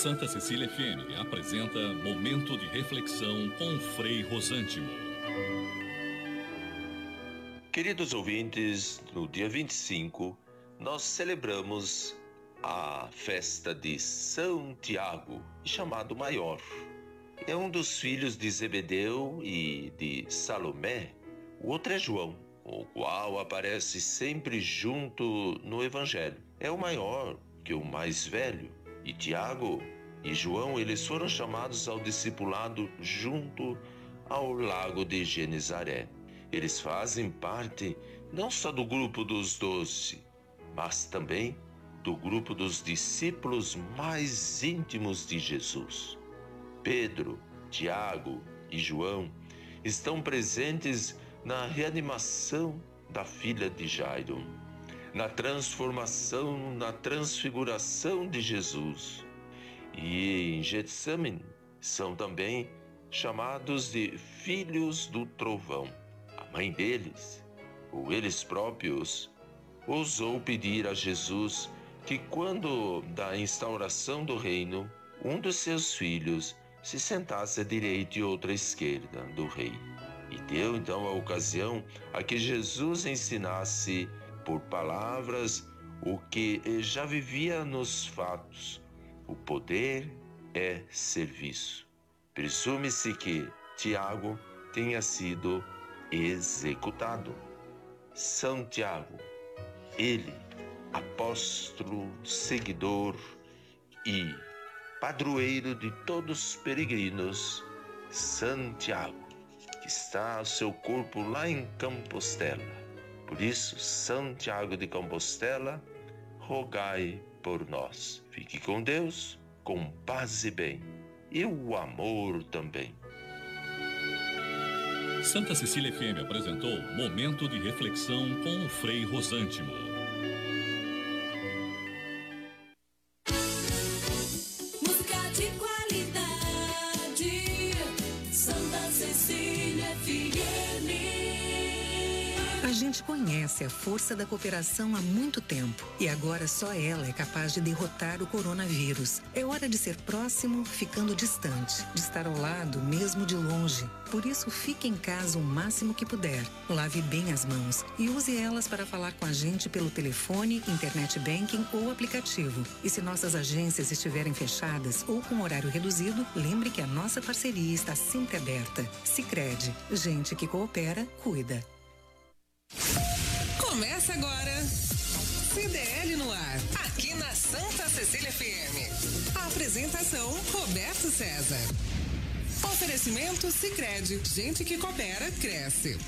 Santa Cecília FM apresenta Momento de Reflexão com Frei Rosântimo. Queridos ouvintes, no dia 25, nós celebramos a festa de São Tiago, chamado Maior. É um dos filhos de Zebedeu e de Salomé. O outro é João, o qual aparece sempre junto no Evangelho. É o maior que o mais velho. E Tiago e João, eles foram chamados ao discipulado junto ao lago de Genezaré. Eles fazem parte não só do grupo dos doze, mas também do grupo dos discípulos mais íntimos de Jesus. Pedro, Tiago e João estão presentes na reanimação da filha de Jairo, na transformação, na transfiguração de Jesus. E em Getsemane são também chamados de filhos do trovão. A mãe deles, ou eles próprios, ousou pedir a Jesus que quando da instauração do reino, um dos seus filhos se sentasse à direita e outra à esquerda do rei. E deu então a ocasião a que Jesus ensinasse por palavras o que já vivia nos fatos. O poder é serviço. Presume-se que Tiago tenha sido executado. São Tiago, ele apóstolo, seguidor e padroeiro de todos os peregrinos, Santiago, que está seu corpo lá em Compostela. Por isso, Santiago de Compostela, rogai por nós. Fique com Deus, com paz e bem, e o amor também. Santa Cecília FM apresentou Momento de Reflexão com o Frei Rosântimo. Força da cooperação há muito tempo e agora só ela é capaz de derrotar o coronavírus. É hora de ser próximo, ficando distante, de estar ao lado, mesmo de longe. Por isso, fique em casa o máximo que puder. Lave bem as mãos e use elas para falar com a gente pelo telefone, internet banking ou aplicativo. E se nossas agências estiverem fechadas ou com horário reduzido, lembre que a nossa parceria está sempre aberta. Sicredi, gente que coopera, cuida. Começa agora. CDL no ar, aqui na Santa Cecília FM. A apresentação Roberto César. Oferecimento Sicredi, gente que coopera cresce.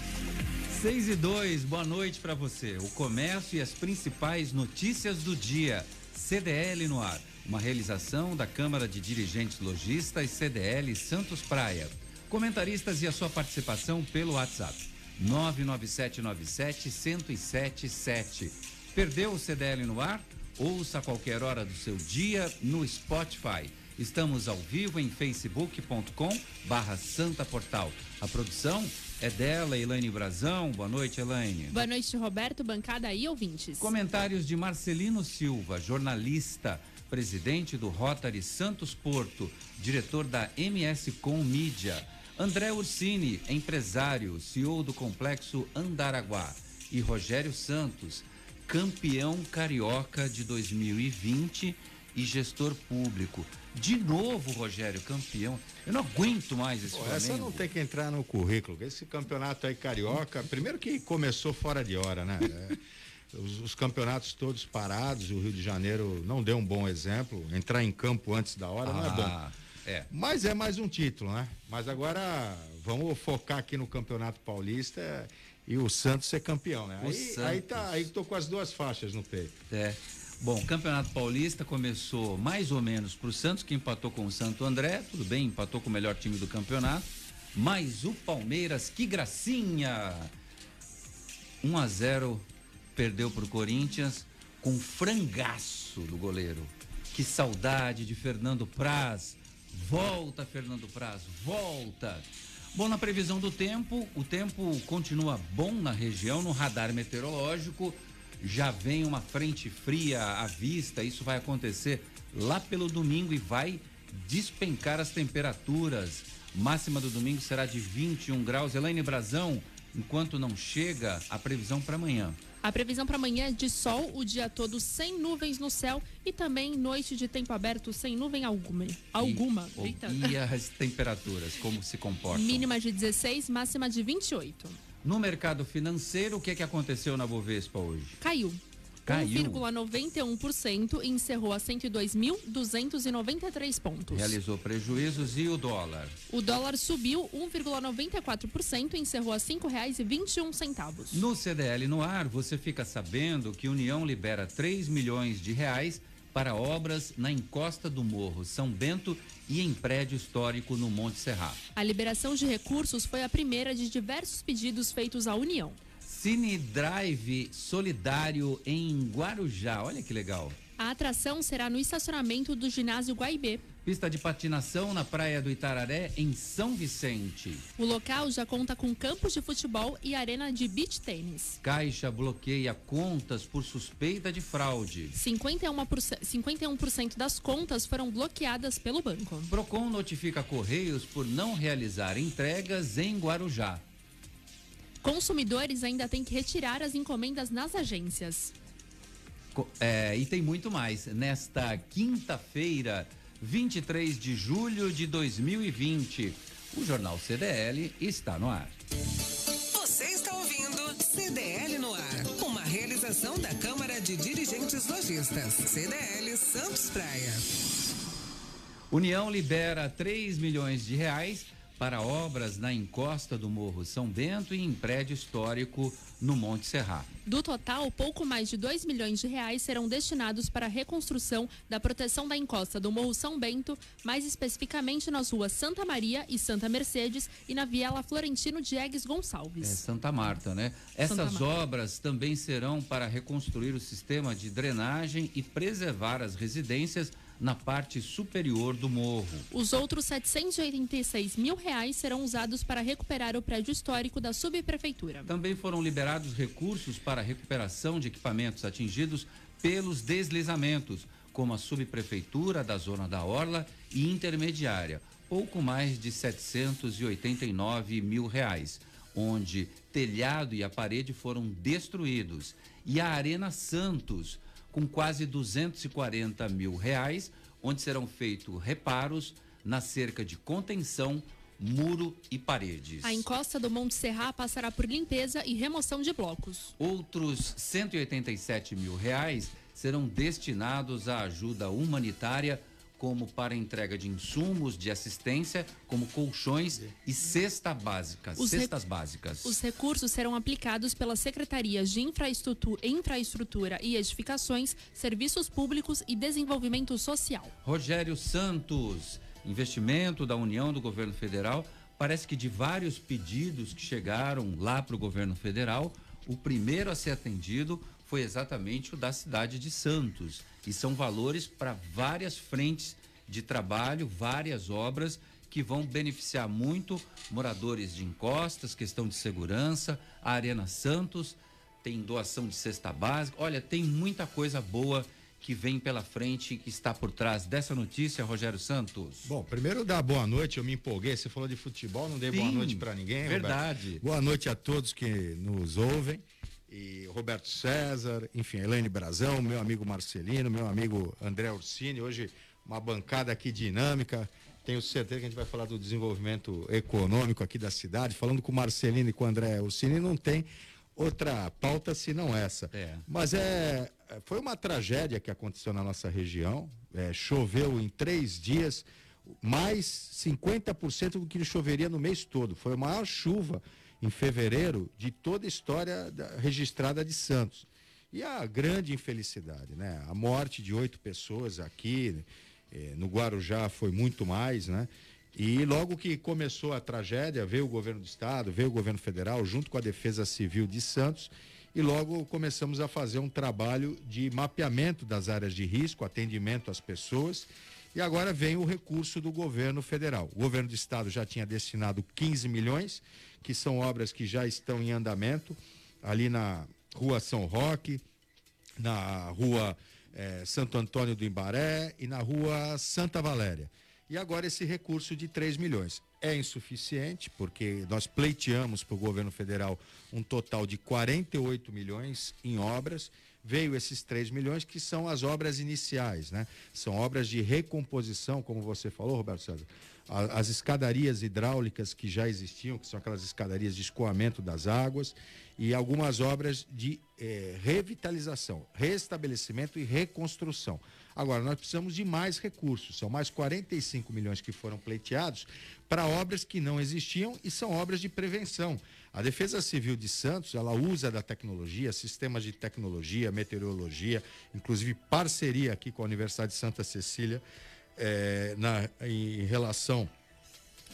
6 e 2, boa noite para você. O comércio e as principais notícias do dia. CDL no ar, uma realização da Câmara de Dirigentes Logistas CDL Santos Praia. Comentaristas e a sua participação pelo WhatsApp 99797-1077. Perdeu o CDL no ar? Ouça a qualquer hora do seu dia no Spotify. Estamos ao vivo em facebook.com barra Santa Portal. A produção é dela, Elaine Brazão. Boa noite, Elaine. Boa noite, Roberto, bancada e ouvintes. Comentários de Marcelino Silva, jornalista, presidente do Rotary Santos Porto, diretor da MS Com Mídia. André Ursini, empresário, CEO do Complexo Andaraguá. E Rogério Santos, campeão carioca de 2020 e gestor público. De novo, Rogério, campeão. Eu não aguento mais esse Pô, Essa não tem que entrar no currículo. Esse campeonato aí carioca, primeiro que começou fora de hora, né? É, os, os, campeonatos todos parados, o Rio de Janeiro não deu um bom exemplo. Entrar em campo antes da hora ah. não é bom. É. Mas é mais um título, né? Mas agora vamos focar aqui no Campeonato Paulista e o Santos ser campeão, né? aí, aí tá, aí tô com as duas faixas no peito. É. Bom, o Campeonato Paulista começou mais ou menos para o Santos, que empatou com o Santo André, tudo bem, empatou com o melhor time do campeonato. Mas o Palmeiras, que gracinha! 1 a 0 perdeu para o Corinthians com frangaço do goleiro. Que saudade de Fernando Praz Volta, Fernando Praz, volta. Bom, na previsão do tempo, o tempo continua bom na região, no radar meteorológico. já vem uma frente fria à vista. Isso vai acontecer lá pelo domingo e vai despencar as temperaturas. Máxima do domingo será de 21 graus. Elaine Brazão, enquanto não chega a previsão para amanhã. A previsão para amanhã é de sol o dia todo sem nuvens no céu e também noite de tempo aberto sem nuvem alguma. Alguma. E, Eita. e as temperaturas, como se comportam? Mínima de 16, máxima de 28. No mercado financeiro, o que, é que aconteceu na Bovespa hoje? Caiu. Caiu. 1,91% e encerrou a 102.293 pontos. Realizou prejuízos e o dólar? O dólar subiu 1,94% e encerrou a R$ 5,21. No CDL no ar, você fica sabendo que União libera 3 milhões de reais para obras na encosta do Morro São Bento e em prédio histórico no Monte Serra. A liberação de recursos foi a primeira de diversos pedidos feitos à União. Cine Drive Solidário em Guarujá. Olha que legal. A atração será no estacionamento do ginásio Guaibê. Pista de patinação na Praia do Itararé, em São Vicente. O local já conta com campos de futebol e arena de beach tênis. Caixa bloqueia contas por suspeita de fraude. 51%, 51 das contas foram bloqueadas pelo banco. Procon notifica Correios por não realizar entregas em Guarujá. Consumidores ainda têm que retirar as encomendas nas agências. É, e tem muito mais. Nesta quinta-feira, 23 de julho de 2020, o Jornal CDL está no ar. Você está ouvindo CDL no ar, uma realização da Câmara de Dirigentes Lojistas, CDL Santos Praia. União libera 3 milhões de reais para obras na encosta do Morro São Bento e em prédio histórico no Monte Serra. Do total, pouco mais de 2 milhões de reais serão destinados para a reconstrução da proteção da encosta do Morro São Bento, mais especificamente nas ruas Santa Maria e Santa Mercedes e na Viela Florentino Diegues Gonçalves. É Santa Marta, né? Essas Marta. obras também serão para reconstruir o sistema de drenagem e preservar as residências na parte superior do morro. Os outros 786 mil reais serão usados para recuperar o prédio histórico da subprefeitura. Também foram liberados recursos para a recuperação de equipamentos atingidos pelos deslizamentos, como a subprefeitura da zona da Orla e intermediária, pouco mais de 789 mil reais, onde telhado e a parede foram destruídos. E a Arena Santos, com quase 240 mil reais, onde serão feitos reparos na cerca de contenção, muro e paredes. A encosta do Monte Serra passará por limpeza e remoção de blocos. Outros 187 mil reais serão destinados à ajuda humanitária como para entrega de insumos de assistência, como colchões e cesta básica, os cestas básicas. Os recursos serão aplicados pelas secretarias de infraestrutura, infraestrutura e edificações, serviços públicos e desenvolvimento social. Rogério Santos, investimento da União do Governo Federal. Parece que de vários pedidos que chegaram lá para o governo federal, o primeiro a ser atendido foi exatamente o da cidade de Santos. E são valores para várias frentes de trabalho, várias obras que vão beneficiar muito moradores de encostas, questão de segurança, a Arena Santos, tem doação de cesta básica. Olha, tem muita coisa boa que vem pela frente, que está por trás dessa notícia, Rogério Santos? Bom, primeiro dar boa noite, eu me empolguei, você falou de futebol, não dei Sim, boa noite para ninguém. Verdade. Roberto. Boa noite a todos que nos ouvem e Roberto César, enfim, Elaine Brazão, meu amigo Marcelino, meu amigo André Ursini, hoje uma bancada aqui dinâmica. Tenho certeza que a gente vai falar do desenvolvimento econômico aqui da cidade. Falando com o Marcelino e com o André Ursini, não tem outra pauta senão essa. É. Mas é, foi uma tragédia que aconteceu na nossa região. É, choveu em três dias mais 50% do que choveria no mês todo. Foi a maior chuva em fevereiro de toda a história da, registrada de Santos. E a grande infelicidade, né? A morte de oito pessoas aqui, eh, no Guarujá foi muito mais, né? E logo que começou a tragédia, veio o governo do estado, veio o governo federal, junto com a Defesa Civil de Santos, e logo começamos a fazer um trabalho de mapeamento das áreas de risco, atendimento às pessoas. E agora vem o recurso do governo federal. O governo do estado já tinha destinado 15 milhões que são obras que já estão em andamento, ali na Rua São Roque, na rua é, Santo Antônio do Imbaré e na rua Santa Valéria. E agora esse recurso de 3 milhões. É insuficiente, porque nós pleiteamos para o governo federal um total de 48 milhões em obras. Veio esses 3 milhões, que são as obras iniciais, né? São obras de recomposição, como você falou, Roberto César. As escadarias hidráulicas que já existiam, que são aquelas escadarias de escoamento das águas, e algumas obras de eh, revitalização, restabelecimento e reconstrução. Agora, nós precisamos de mais recursos, são mais 45 milhões que foram pleiteados para obras que não existiam e são obras de prevenção. A Defesa Civil de Santos, ela usa da tecnologia, sistemas de tecnologia, meteorologia, inclusive parceria aqui com a Universidade de Santa Cecília, eh, na, em relação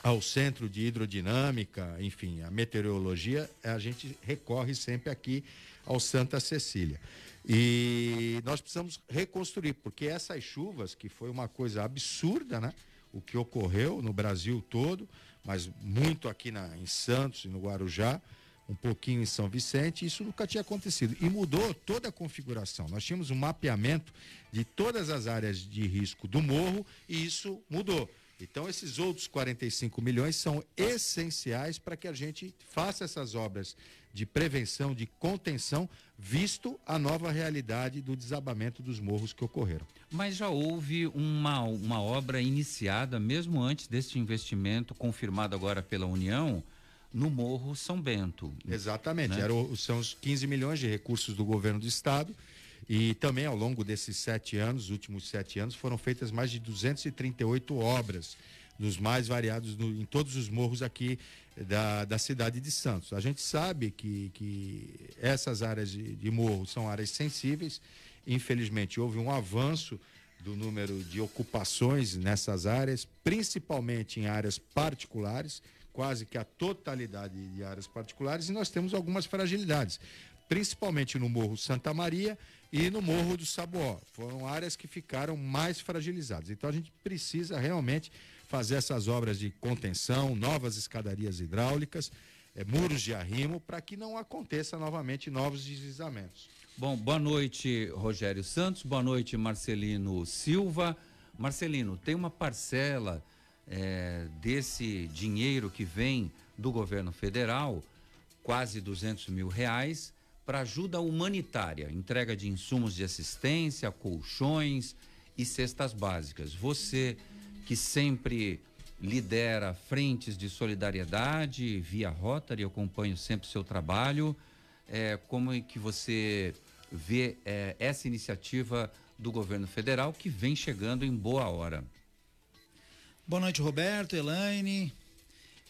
ao centro de hidrodinâmica, enfim, a meteorologia, a gente recorre sempre aqui ao Santa Cecília. E nós precisamos reconstruir, porque essas chuvas, que foi uma coisa absurda, né? O que ocorreu no Brasil todo, mas muito aqui na, em Santos e no Guarujá, um pouquinho em São Vicente, isso nunca tinha acontecido. E mudou toda a configuração. Nós tínhamos um mapeamento de todas as áreas de risco do morro e isso mudou. Então, esses outros 45 milhões são essenciais para que a gente faça essas obras de prevenção, de contenção, visto a nova realidade do desabamento dos morros que ocorreram. Mas já houve uma, uma obra iniciada, mesmo antes deste investimento confirmado agora pela União, no Morro São Bento. Exatamente, né? Era, são os 15 milhões de recursos do governo do estado. E também ao longo desses sete anos, últimos sete anos, foram feitas mais de 238 obras nos mais variados, no, em todos os morros aqui da, da cidade de Santos. A gente sabe que, que essas áreas de, de morro são áreas sensíveis. Infelizmente, houve um avanço do número de ocupações nessas áreas, principalmente em áreas particulares, quase que a totalidade de áreas particulares, e nós temos algumas fragilidades, principalmente no Morro Santa Maria e no Morro do Saboó. Foram áreas que ficaram mais fragilizadas. Então a gente precisa realmente fazer essas obras de contenção, novas escadarias hidráulicas, é, muros de arrimo, para que não aconteça novamente novos deslizamentos. Bom, boa noite, Rogério Santos. Boa noite, Marcelino Silva. Marcelino, tem uma parcela é, desse dinheiro que vem do governo federal, quase 200 mil reais, para ajuda humanitária, entrega de insumos de assistência, colchões e cestas básicas. Você que sempre lidera frentes de solidariedade via Rotary, eu acompanho sempre o seu trabalho. É, como é que você vê é, essa iniciativa do governo federal que vem chegando em boa hora? Boa noite, Roberto, Elaine,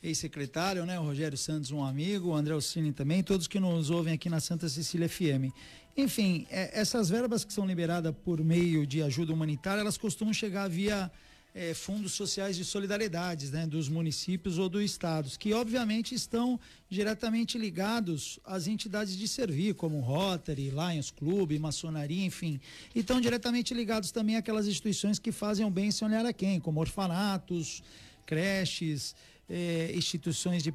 ex-secretário, né? O Rogério Santos, um amigo, o André Alcine também, todos que nos ouvem aqui na Santa Cecília FM. Enfim, é, essas verbas que são liberadas por meio de ajuda humanitária, elas costumam chegar via é, fundos sociais de solidariedade né, dos municípios ou dos estados, que obviamente estão diretamente ligados às entidades de servir, como Rotary, Lions Club, maçonaria, enfim. E estão diretamente ligados também àquelas instituições que fazem o bem sem olhar a quem, como orfanatos, creches, eh, instituições de,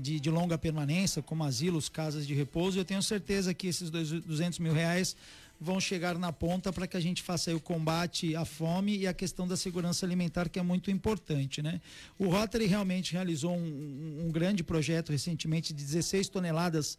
de, de, longa permanência, como asilos, casas de repouso. Eu tenho certeza que esses dois, 200 mil reais vão chegar na ponta para que a gente faça o combate à fome e a questão da segurança alimentar, que é muito importante. Né? O Rotary realmente realizou um, um grande projeto recentemente de 16 toneladas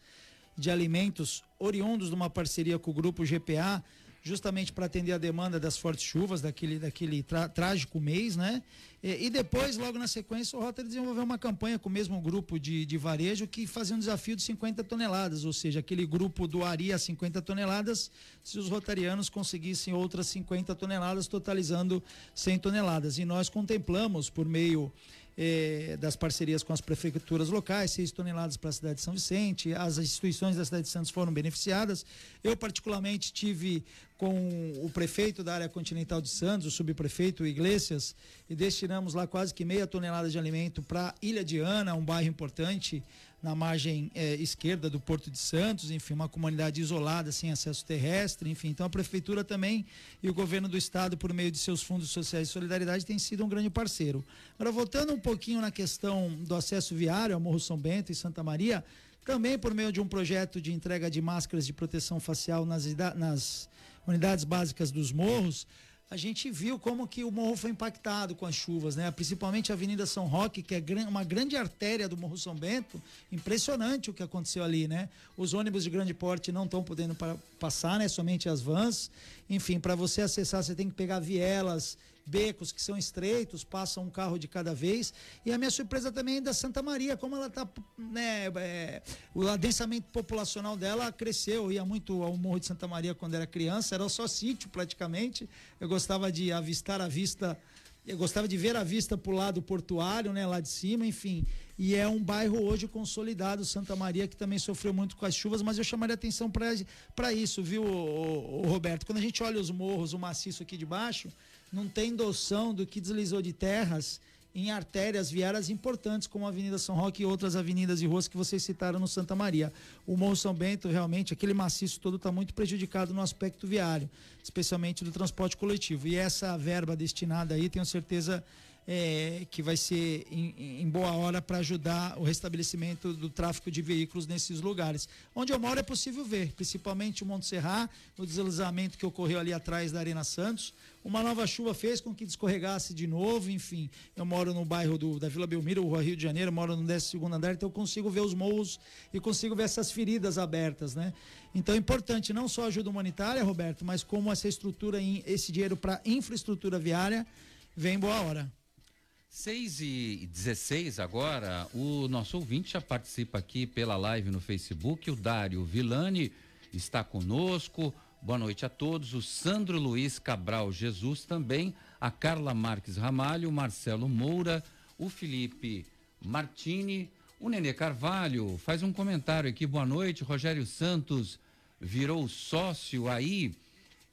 de alimentos oriundos de uma parceria com o grupo GPA justamente para atender a demanda das fortes chuvas daquele, daquele trágico mês, né? E, e, depois, logo na sequência, o Rotary desenvolveu uma campanha com o mesmo grupo de, de varejo que fazia um desafio de 50 toneladas, ou seja, aquele grupo doaria 50 toneladas se os rotarianos conseguissem outras 50 toneladas, totalizando 100 toneladas. E nós contemplamos, por meio eh, das parcerias com as prefeituras locais, 6 toneladas para a cidade de São Vicente, as instituições da cidade de Santos foram beneficiadas. Eu, particularmente, tive com o prefeito da área continental de Santos, o subprefeito Iglesias, e destinamos lá quase que meia tonelada de alimento para Ilha de Ana, um bairro importante na margem eh, esquerda do Porto de Santos, enfim, uma comunidade isolada, sem acesso terrestre, enfim. Então a prefeitura também e o governo do estado, por meio de seus fundos sociais de solidariedade, tem sido um grande parceiro. Agora, voltando um pouquinho na questão do acesso viário ao Morro São Bento e Santa Maria, também por meio de um projeto de entrega de máscaras de proteção facial nas, nas unidades básicas dos morros, a gente viu como que o morro foi impactado com as chuvas, né? Principalmente a Avenida São Roque, que é uma grande artéria do Morro São Bento. Impressionante o que aconteceu ali, né? Os ônibus de grande porte não estão podendo passar, né? Somente as vans. Enfim, para você acessar, você tem que pegar vielas, becos que são estreitos, passa um carro de cada vez. E a minha surpresa também é da Santa Maria, como ela está, né, é, o adensamento populacional dela cresceu. Eu ia muito ao Morro de Santa Maria quando era criança, era só sítio praticamente. Eu gostava de avistar a vista, eu gostava de ver a vista para o lado portuário, né, lá de cima, enfim. E é um bairro hoje consolidado, Santa Maria, que também sofreu muito com as chuvas, mas eu chamaria atenção para isso, viu, o, o Roberto? Quando a gente olha os morros, o maciço aqui de baixo, não tem noção do que deslizou de terras em artérias viárias importantes, como a Avenida São Roque e outras avenidas e ruas que vocês citaram no Santa Maria. O Morro São Bento, realmente, aquele maciço todo está muito prejudicado no aspecto viário, especialmente do transporte coletivo. E essa verba destinada aí, tenho certeza é, que vai ser em, em boa hora para ajudar o restabelecimento do tráfego de veículos nesses lugares. Onde eu moro é possível ver, principalmente o Monte Serra, o deslizamento que ocorreu ali atrás da Arena Santos. Uma nova chuva fez com que descorregasse de novo, enfim. Eu moro no bairro do, da Vila Belmiro, Rua Rio de Janeiro, moro no 12 andar, então eu consigo ver os morros e consigo ver essas feridas abertas, né? Então é importante não só ajuda humanitária, Roberto, mas como essa estrutura, esse dinheiro para infraestrutura viária vem boa hora. 6 e 16 agora, o nosso ouvinte já participa aqui pela live no Facebook, o Dário Vilani está conosco. Boa noite a todos. O Sandro Luiz Cabral Jesus também, a Carla Marques Ramalho, o Marcelo Moura, o Felipe Martini, o Nenê Carvalho faz um comentário aqui. Boa noite, Rogério Santos virou sócio aí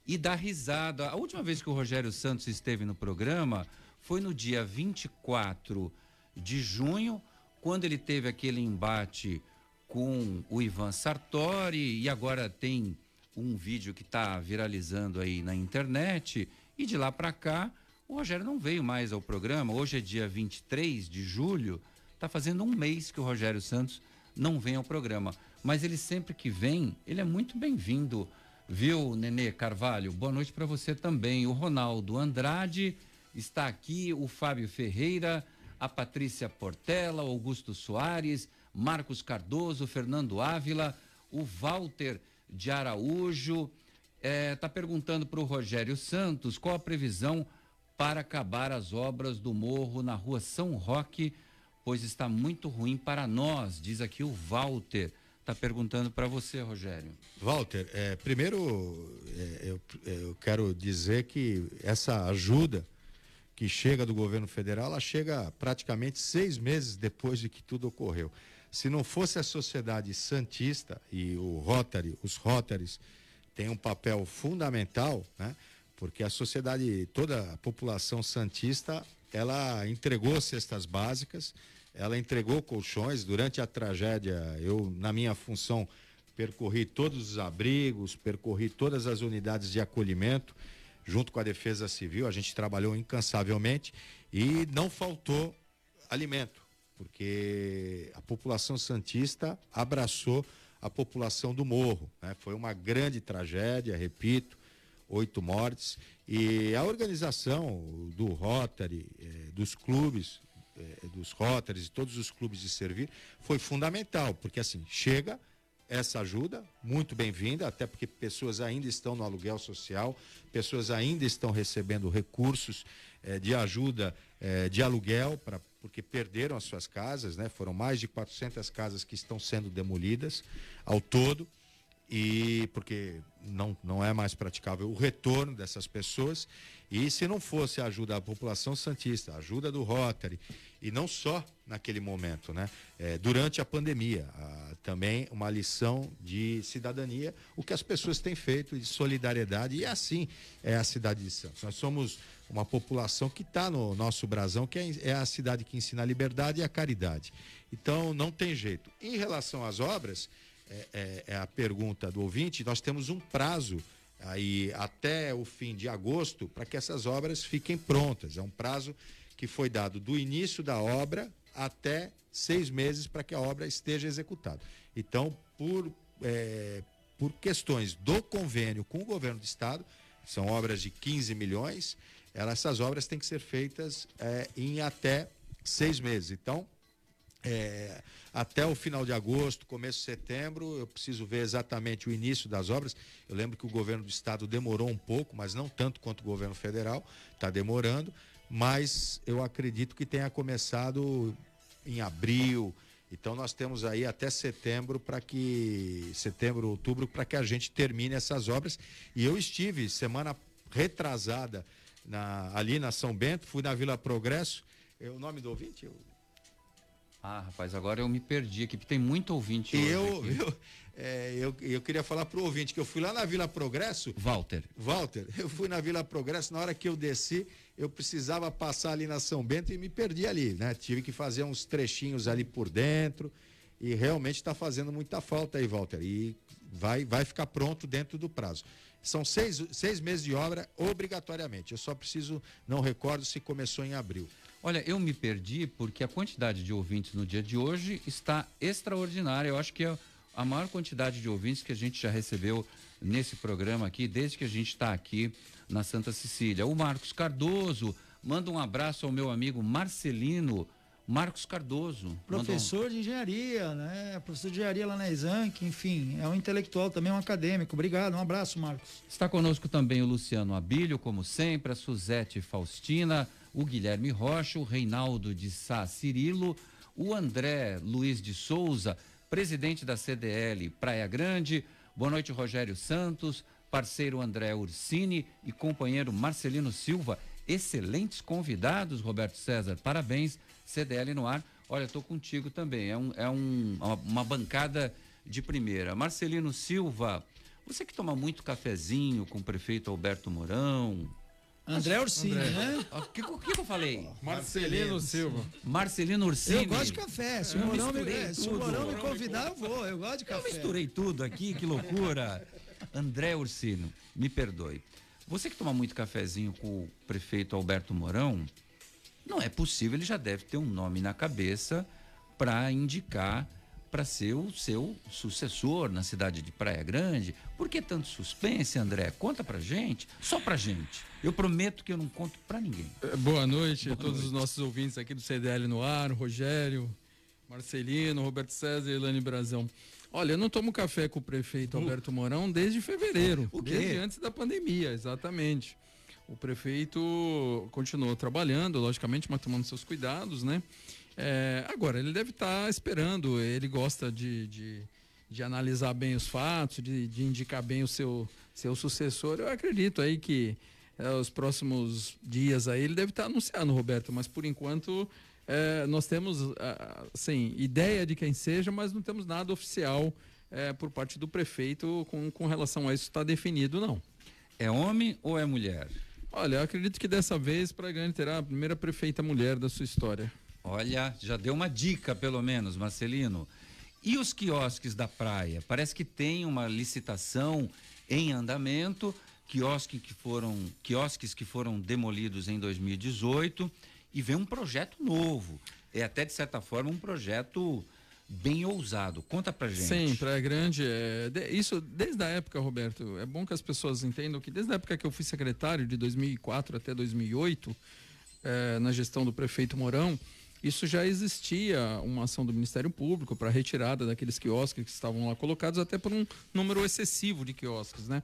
e dá risada. A última vez que o Rogério Santos esteve no programa, foi no dia 24 de junho, quando ele teve aquele embate com o Ivan Sartori e agora tem um vídeo que está viralizando aí na internet e de lá para cá o Rogério não veio mais ao programa. Hoje é dia 23 de julho, está fazendo um mês que o Rogério Santos não vem ao programa, mas ele sempre que vem, ele é muito bem-vindo. Viu, Nenê Carvalho? Boa noite para você também. O Ronaldo Andrade Está aqui o Fábio Ferreira, a Patrícia Portela, Augusto Soares, Marcos Cardoso, Fernando Ávila, o Walter de Araújo. Está é, tá perguntando para o Rogério Santos qual a previsão para acabar as obras do morro na rua São Roque, pois está muito ruim para nós, diz aqui o Walter. Está perguntando para você, Rogério. Walter, é, primeiro é, eu, eu quero dizer que essa ajuda que chega do governo federal, ela chega praticamente seis meses depois de que tudo ocorreu. Se não fosse a sociedade santista e o Rotary, os Rotaries têm um papel fundamental, né? Porque a sociedade, toda a população santista, ela entregou cestas básicas, ela entregou colchões durante a tragédia. Eu, na minha função, percorri todos os abrigos, percorri todas as unidades de acolhimento junto com a Defesa Civil, a gente trabalhou incansavelmente e não faltou alimento, porque a população santista abraçou a população do morro. Né? Foi uma grande tragédia, repito, oito mortes. E a organização do Rotary, eh, dos clubes, eh, dos Rotaries e todos os clubes de servir, foi fundamental, porque assim, chega essa ajuda, muito bem-vinda, até porque pessoas ainda estão no aluguel social, pessoas ainda estão recebendo recursos eh, de ajuda eh, de aluguel, pra, porque perderam as suas casas, né? foram mais de 400 casas que estão sendo demolidas ao todo, e porque não, não é mais praticável o retorno dessas pessoas. E se não fosse a ajuda da população santista, a ajuda do Rotary, e não só naquele momento, né? É, durante a pandemia, a, também uma lição de cidadania, o que as pessoas têm feito de solidariedade, e assim é a cidade de Santos. Nós somos uma população que está no nosso brasão, que é, é a cidade que ensina a liberdade e a caridade. Então, não tem jeito. Em relação às obras, é, é, é a pergunta do ouvinte, nós temos um prazo aí até o fim de agosto para que essas obras fiquem prontas. É um prazo que foi dado do início da obra até seis meses para que a obra esteja executada. Então, por, é, por questões do convênio com o governo do estado, são obras de 15 milhões, essas obras têm que ser feitas é, em até seis meses. Então, é, até o final de agosto, começo de setembro, eu preciso ver exatamente o início das obras. Eu lembro que o governo do estado demorou um pouco, mas não tanto quanto o governo federal, está demorando, mas eu acredito que tenha começado em abril. Então nós temos aí até setembro para que setembro, outubro para que a gente termine essas obras. E eu estive semana retrasada na, ali na São Bento, fui na Vila Progresso. É o nome do ouvinte? Ah, rapaz, agora eu me perdi aqui, porque tem muito ouvinte. Eu, eu, é, eu, eu queria falar pro ouvinte que eu fui lá na Vila Progresso. Walter. Walter, eu fui na Vila Progresso, na hora que eu desci, eu precisava passar ali na São Bento e me perdi ali, né? Tive que fazer uns trechinhos ali por dentro e realmente está fazendo muita falta aí, Walter. E vai, vai ficar pronto dentro do prazo. São seis, seis meses de obra obrigatoriamente. Eu só preciso, não recordo se começou em abril. Olha, eu me perdi porque a quantidade de ouvintes no dia de hoje está extraordinária. Eu acho que é a maior quantidade de ouvintes que a gente já recebeu nesse programa aqui, desde que a gente está aqui na Santa Cecília. O Marcos Cardoso, manda um abraço ao meu amigo Marcelino. Marcos Cardoso. Professor um... de engenharia, né? Professor de engenharia lá na Exanc, enfim, é um intelectual, também um acadêmico. Obrigado, um abraço, Marcos. Está conosco também o Luciano Abílio, como sempre, a Suzete Faustina, o Guilherme Rocha, o Reinaldo de Sá Cirilo, o André Luiz de Souza, presidente da CDL Praia Grande. Boa noite, Rogério Santos, parceiro André Ursini e companheiro Marcelino Silva. Excelentes convidados, Roberto César. Parabéns, CDL no ar. Olha, estou contigo também. É, um, é um, uma bancada de primeira. Marcelino Silva, você que toma muito cafezinho com o prefeito Alberto Mourão, André Ursini, André. né? O que, que, que, eu falei? Marcelino Silva. Marcelino Ursini. Eu gosto de café. Se o Morão, me, se o Morão me convidar, eu vou. Eu gosto de café. Eu misturei tudo aqui, que loucura. André Ursino, me perdoe. Você que toma muito cafezinho com o prefeito Alberto Mourão, não é possível, ele já deve ter um nome na cabeça para indicar para ser o seu sucessor na cidade de Praia Grande. Por que tanto suspense, André? Conta pra gente, só pra gente. Eu prometo que eu não conto para ninguém. É, boa noite Boa a todos noite. os nossos ouvintes aqui do CDL no ar, Rogério, Marcelino, Roberto César e Elane Brazão. Olha, eu não tomo café com o prefeito uh. Alberto Mourão desde fevereiro, o quê? desde antes da pandemia, exatamente. O prefeito continuou trabalhando, logicamente, mas tomando seus cuidados, né? É, agora, ele deve estar tá esperando, ele gosta de, de, de, analisar bem os fatos, de, de, indicar bem o seu, seu sucessor. Eu acredito aí que é, os próximos dias aí ele deve estar tá anunciando, Roberto, mas por enquanto é, nós temos, assim, ideia de quem seja, mas não temos nada oficial é, por parte do prefeito com, com relação a isso está definido, não. É homem ou é mulher? Olha, eu acredito que dessa vez Grande terá a primeira prefeita mulher da sua história. Olha, já deu uma dica, pelo menos, Marcelino. E os quiosques da praia? Parece que tem uma licitação em andamento, quiosques que foram, quiosques que foram demolidos em 2018 e vem um projeto novo. É até, de certa forma, um projeto bem ousado. Conta pra gente. Sim, Praia Grande, é, de, isso desde a época, Roberto, é bom que as pessoas entendam que desde a época que eu fui secretário, de 2004 até 2008, é, na gestão do prefeito Mourão, isso já existia uma ação do Ministério Público para retirada daqueles quiosques que estavam lá colocados, até por um número excessivo de quiosques, né?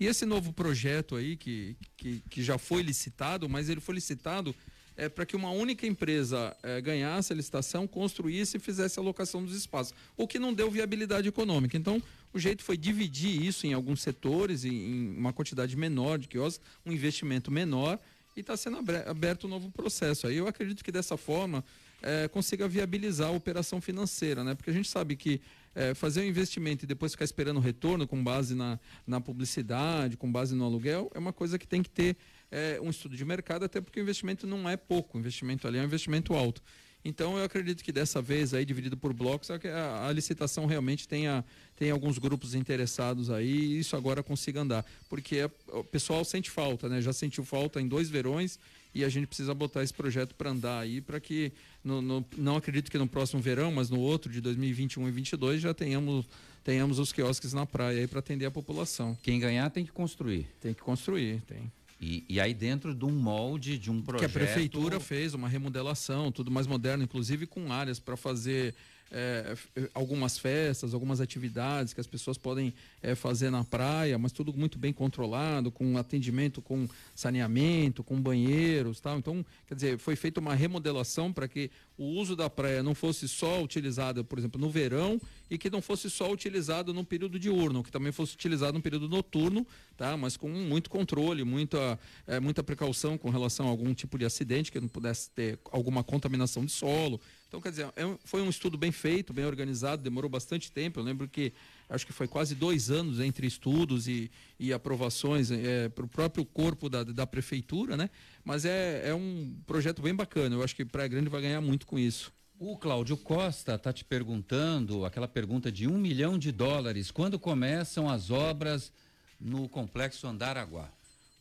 E esse novo projeto aí, que, que, que já foi licitado, mas ele foi licitado é, para que uma única empresa é, ganhasse a licitação, construísse e fizesse a locação dos espaços, o que não deu viabilidade econômica. Então, o jeito foi dividir isso em alguns setores, em, em uma quantidade menor de quiosques, um investimento menor e está sendo aberto um novo processo. Aí eu acredito que dessa forma é, consiga viabilizar a operação financeira, né? Porque a gente sabe que é, fazer um investimento e depois ficar esperando retorno com base na, na publicidade, com base no aluguel, é uma coisa que tem que ter é, um estudo de mercado, até porque o investimento não é pouco, o investimento ali é um investimento alto. Então eu acredito que dessa vez aí dividido por blocos a, a licitação realmente tenha tem alguns grupos interessados aí e isso agora consiga andar, porque o pessoal sente falta, né? Já sentiu falta em dois verões e a gente precisa botar esse projeto para andar aí para que no, no, não acredito que no próximo verão, mas no outro de 2021 e 2022 já tenhamos tenhamos os quiosques na praia aí para atender a população. Quem ganhar tem que construir. Tem que construir, tem. E, e, aí dentro de um molde, de um projeto... Que a prefeitura fez uma remodelação, tudo mais moderno, inclusive com áreas para fazer é, algumas festas, algumas atividades que as pessoas podem é, fazer na praia, mas tudo muito bem controlado, com atendimento, com saneamento, com banheiros, tal. Então, quer dizer, foi feita uma remodelação para que o uso da praia não fosse só utilizado, por exemplo, no verão e que não fosse só utilizado no período diurno, que também fosse utilizado no período noturno, tá? Mas com muito controle, muita, é, muita precaução com relação a algum tipo de acidente que não pudesse ter alguma contaminação de solo. Então, quer dizer, é foi um estudo bem feito, bem organizado, demorou bastante tempo. Eu lembro que acho que foi quase dois anos entre estudos e, e aprovações é, para o próprio corpo da, da prefeitura, né? Mas é, é um projeto bem bacana. Eu acho que Praia Grande vai ganhar muito com isso. O Cláudio Costa está te perguntando aquela pergunta de um milhão de dólares. Quando começam as obras no complexo Andaraguá?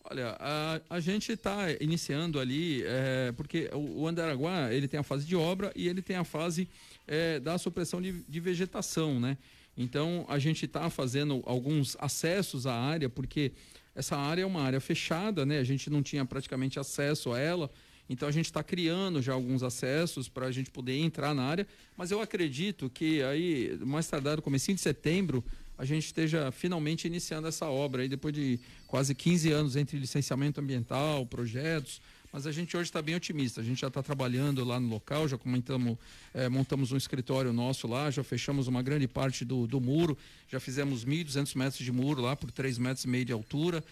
Olha, a, a gente está iniciando ali, é, porque o, o Andaraguá ele tem a fase de obra e ele tem a fase é, da supressão de, de, vegetação, né? Então a gente está fazendo alguns acessos à área, porque essa área é uma área fechada, né? A gente não tinha praticamente acesso a ela. Então a gente está criando já alguns acessos para a gente poder entrar na área, mas eu acredito que aí, mais tardar, comecinho de setembro, a gente esteja finalmente iniciando essa obra aí, depois de quase 15 anos entre licenciamento ambiental, projetos, mas a gente hoje está bem otimista. A gente já está trabalhando lá no local, já comentamos, é, montamos um escritório nosso lá, já fechamos uma grande parte do, do muro, já fizemos 1.200 metros de muro lá por 3 metros e meio de altura.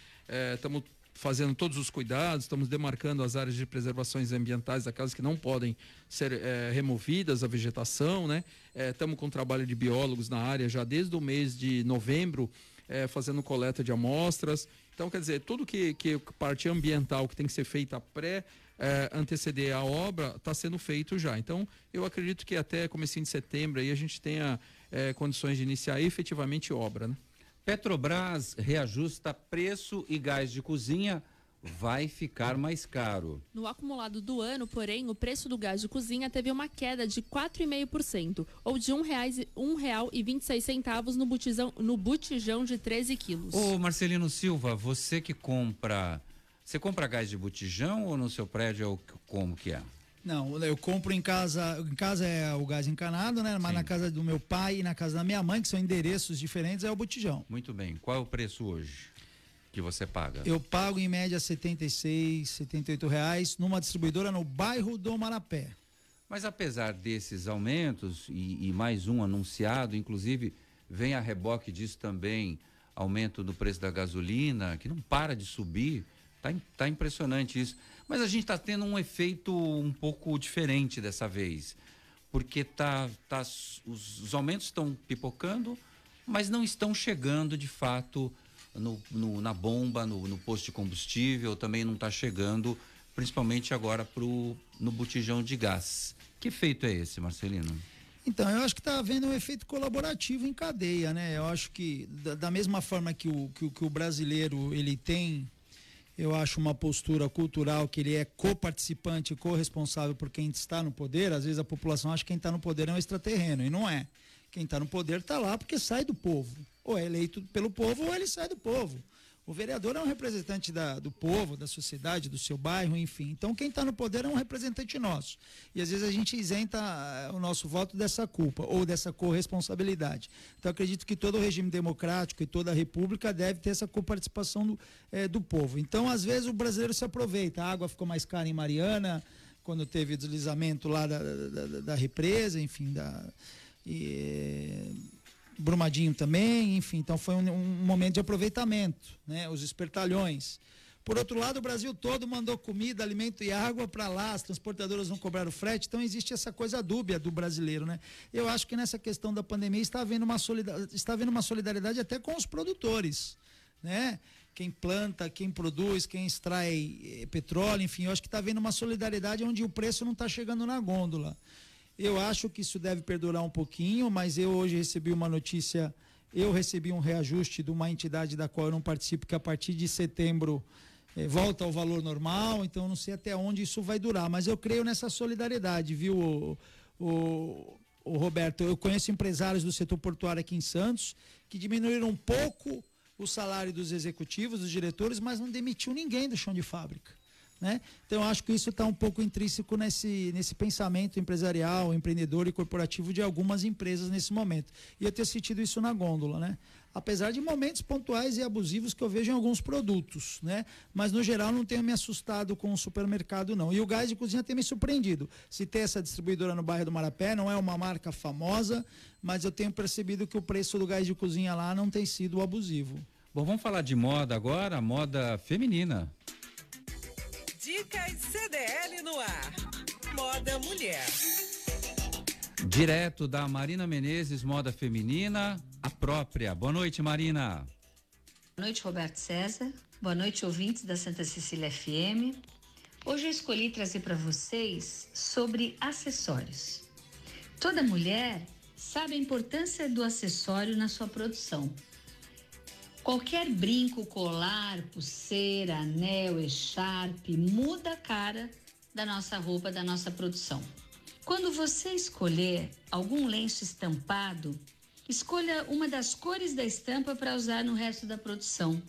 Estamos é, fazendo todos os cuidados, estamos demarcando as áreas de preservações ambientais, aquelas que não podem ser é, removidas, a vegetação, né? Estamos é, com trabalho de biólogos na área já desde o mês de novembro, é, fazendo coleta de amostras. Então, quer dizer, tudo que, que parte ambiental que tem que ser feita pré é, anteceder a obra está sendo feito já. Então, eu acredito que até comecinho de setembro aí a gente tenha condições de iniciar efetivamente obra, né? Petrobras reajusta preço e gás de cozinha vai ficar mais caro. No acumulado do ano, porém, o preço do gás de cozinha teve uma queda de 4,5%, ou de R$ 1,26 no botijão, no botijão de 13 quilos. Ô Marcelino Silva, você que compra, você compra gás de botijão ou no seu prédio é como que é? Não, eu compro em casa, em casa é o gás encanado, né? Mas Sim. na casa do meu pai e na casa da minha mãe, que são endereços diferentes, é o botijão. Muito bem. Qual é o preço hoje que você paga? Eu pago em média 76, 78 reais numa distribuidora no bairro do Marapé. Mas apesar desses aumentos e, e mais um anunciado, inclusive vem a reboque disso também aumento do preço da gasolina, que não para de subir. Tá, tá impressionante isso. Mas a gente está tendo um efeito um pouco diferente dessa vez, porque tá, tá, os, os aumentos estão pipocando, mas não estão chegando de fato no, no, na bomba, no, no, posto de combustível, também não está chegando, principalmente agora pro, no botijão de gás. Que efeito é esse, Marcelino? Então, eu acho que está havendo um efeito colaborativo em cadeia, né? Eu acho que da, da mesma forma que o, que, que o brasileiro ele tem eu acho uma postura cultural que ele é coparticipante, corresponsável por quem está no poder. Às vezes a população acha que quem está no poder é um extraterreno, e não é. Quem está no poder está lá porque sai do povo. Ou é eleito pelo povo ou ele sai do povo. O vereador é um representante da, do povo, da sociedade, do seu bairro, enfim. Então, quem está no poder é um representante nosso. E às vezes a gente isenta eh, o nosso voto dessa culpa ou dessa corresponsabilidade. Então, acredito que todo regime democrático e toda a república deve ter essa coparticipação do, é, do povo. Então, às vezes, o brasileiro se aproveita. A água ficou mais cara em Mariana, quando teve o deslizamento lá da, da, da, da represa, enfim, da. E, Brumadinho também, enfim, então foi um, um, momento de aproveitamento, né? Os espertalhões. Por outro lado, o Brasil todo mandou comida, alimento e água para lá, as transportadoras não cobraram frete, então existe essa coisa dúbia do brasileiro, né? Eu acho que nessa questão da pandemia está havendo uma solidariedade, está havendo uma solidariedade até com os produtores, né? quem planta, quem produz, quem extrai eh, petróleo, enfim, eu acho que está havendo uma solidariedade onde o preço não está chegando na gôndola. Eu acho que isso deve perdurar um pouquinho, mas eu hoje recebi uma notícia, eu recebi um reajuste de uma entidade da qual eu não participo, que a partir de setembro eh, volta ao valor normal, então não sei até onde isso vai durar, mas eu creio nessa solidariedade, viu, o, o, o Roberto? Eu conheço empresários do setor portuário aqui em Santos que diminuíram um pouco o salário dos executivos, dos diretores, mas não demitiu ninguém do chão de fábrica. Né? Então, eu acho que isso está um pouco intrínseco nesse, nesse pensamento empresarial, empreendedor e corporativo de algumas empresas nesse momento. E eu tenho sentido isso na gôndola. Né? apesar de momentos pontuais e abusivos que eu vejo em alguns produtos, né? Mas no geral não tenho me assustado com o supermercado não. E o gás de cozinha tem me surpreendido. Se tem essa distribuidora no bairro do Marapé, não é uma marca famosa, mas eu tenho percebido que o preço do gás de cozinha lá não tem sido abusivo. Bom, vamos falar de moda agora, moda feminina. Dicas CDL no ar. Moda mulher. Direto da Marina Menezes, moda feminina, a própria. Boa noite, Marina. Boa noite, Roberto César. Boa noite, ouvintes da Santa Cecília FM. Hoje eu escolhi trazer para vocês sobre acessórios. Toda mulher sabe a importância do acessório na sua produção. Qualquer brinco, colar, pulseira, anel, echarpe muda a cara da nossa roupa, da nossa produção. Quando você escolher algum lenço estampado, Escolha uma das cores da estampa para usar no resto da produção.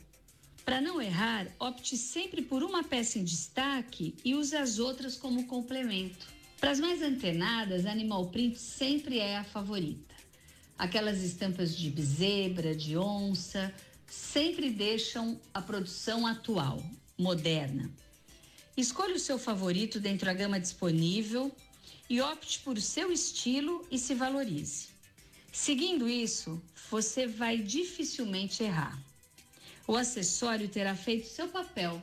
Para não errar, opte sempre por uma peça em destaque e use as outras como complemento. Para as mais antenadas, Animal Print sempre é a favorita. Aquelas estampas de zebra, de onça, sempre deixam a produção atual, moderna. Escolha o seu favorito dentro da gama disponível e opte por seu estilo e se valorize. Seguindo isso, você vai dificilmente errar. O acessório terá feito seu papel,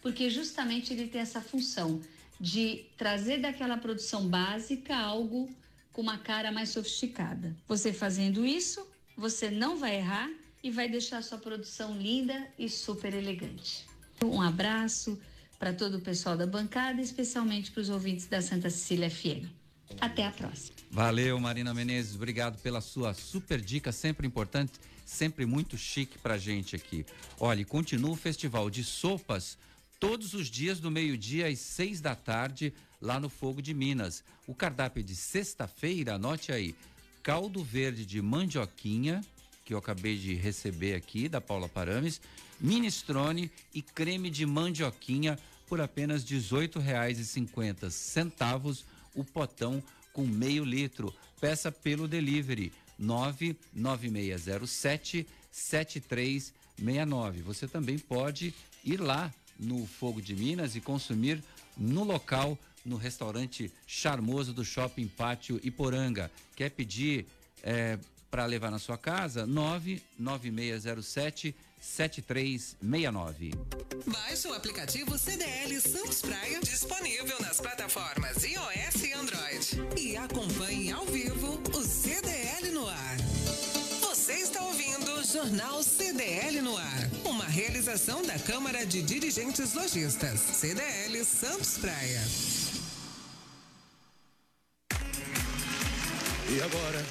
porque justamente ele tem essa função de trazer daquela produção básica algo com uma cara mais sofisticada. Você fazendo isso, você não vai errar e vai deixar sua produção linda e super elegante. Um abraço para todo o pessoal da bancada, especialmente para os ouvintes da Santa Cecília FM. Até a próxima. Valeu, Marina Menezes. Obrigado pela sua super dica, sempre importante, sempre muito chique pra gente aqui. Olha, continua o Festival de Sopas todos os dias do meio-dia às seis da tarde lá no Fogo de Minas. O cardápio de sexta-feira, anote aí, caldo verde de mandioquinha, que eu acabei de receber aqui da Paula Parames, minestrone e creme de mandioquinha por apenas R$ 18,50 o potão com meio litro. Peça pelo delivery 99607 7369. Você também pode ir lá no Fogo de Minas e consumir no local, no restaurante charmoso do Shopping Pátio Iporanga. Quer pedir é, para levar na sua casa? 99607 7369. Baixe o aplicativo CDL Santos Praia, disponível nas plataformas iOS e Android. E acompanhe ao vivo o CDL no ar. Você está ouvindo o Jornal CDL no ar, uma realização da Câmara de Dirigentes Lojistas, CDL Santos Praia. E agora,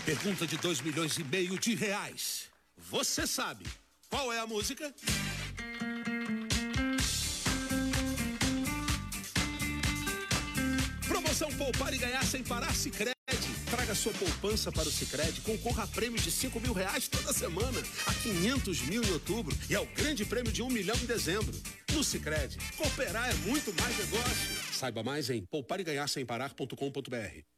pergunta de 2 milhões e meio de reais. Você sabe qual é a música? Promoção Poupar e Ganhar Sem Parar Cicred. Traga sua poupança para o Cicred, concorra a prêmios de 5 mil reais toda semana, a 500 mil em outubro e ao grande prêmio de 1 um milhão em dezembro. No Cicred, cooperar é muito mais negócio. Saiba mais em poupareganharsemparar.com.br.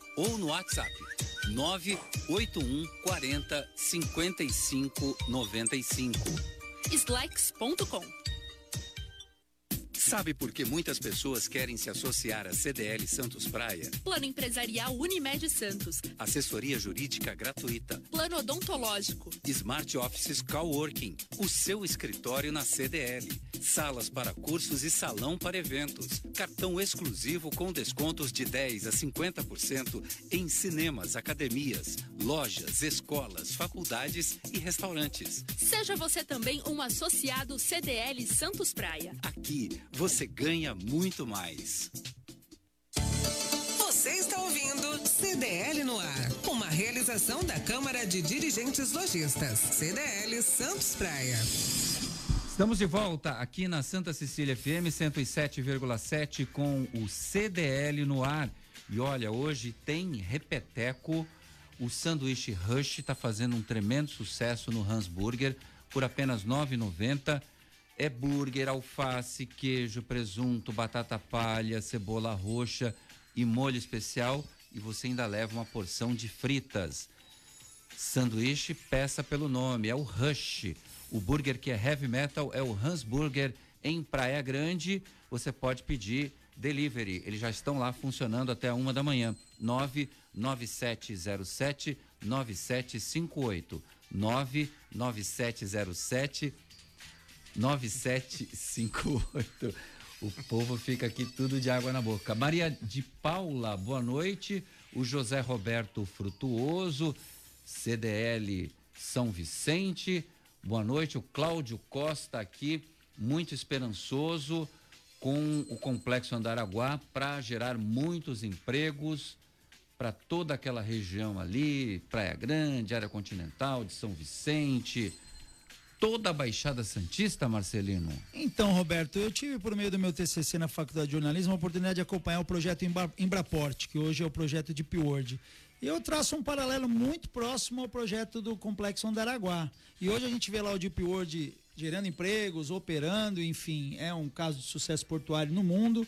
ou no WhatsApp 981 40 55 95. Slacks.com Sabe por que muitas pessoas querem se associar à CDL Santos Praia? Plano Empresarial Unimed Santos. Assessoria jurídica gratuita. Plano odontológico. Smart Offices Coworking. O seu escritório na CDL. Salas para cursos e salão para eventos. Cartão exclusivo com descontos de 10 a 50% em cinemas, academias, lojas, escolas, faculdades e restaurantes. Seja você também um associado CDL Santos Praia. Aqui você ganha muito mais. Você está ouvindo CDL no ar, uma realização da Câmara de Dirigentes Lojistas, CDL Santos Praia. Estamos de volta aqui na Santa Cecília FM 107,7 com o CDL no ar. E olha, hoje tem repeteco. O sanduíche Rush está fazendo um tremendo sucesso no Hans Burger por apenas R$ 9,90. É burger, alface, queijo, presunto, batata palha, cebola roxa e molho especial. E você ainda leva uma porção de fritas. Sanduíche, peça pelo nome, é o Rush. O burger que é heavy metal é o Hans Burger em Praia Grande. Você pode pedir delivery. Eles já estão lá funcionando até uma da manhã. 99707 9758. 99707 9758. O povo fica aqui tudo de água na boca. Maria de Paula, boa noite. O José Roberto Frutuoso, CDL São Vicente. Boa noite. O Cláudio Costa aqui, muito esperançoso com o Complexo Andaraguá para gerar muitos empregos para toda aquela região ali, Praia Grande, área continental de São Vicente, toda a Baixada Santista, Marcelino? Então, Roberto, eu tive por meio do meu TCC na Faculdade de Jornalismo a oportunidade de acompanhar o projeto Embraport, que hoje é o projeto de Word. E eu traço um paralelo muito próximo ao projeto do Complexo Andaraguá. E hoje a gente vê lá o Deep World gerando empregos, operando, enfim, é um caso de sucesso portuário no mundo.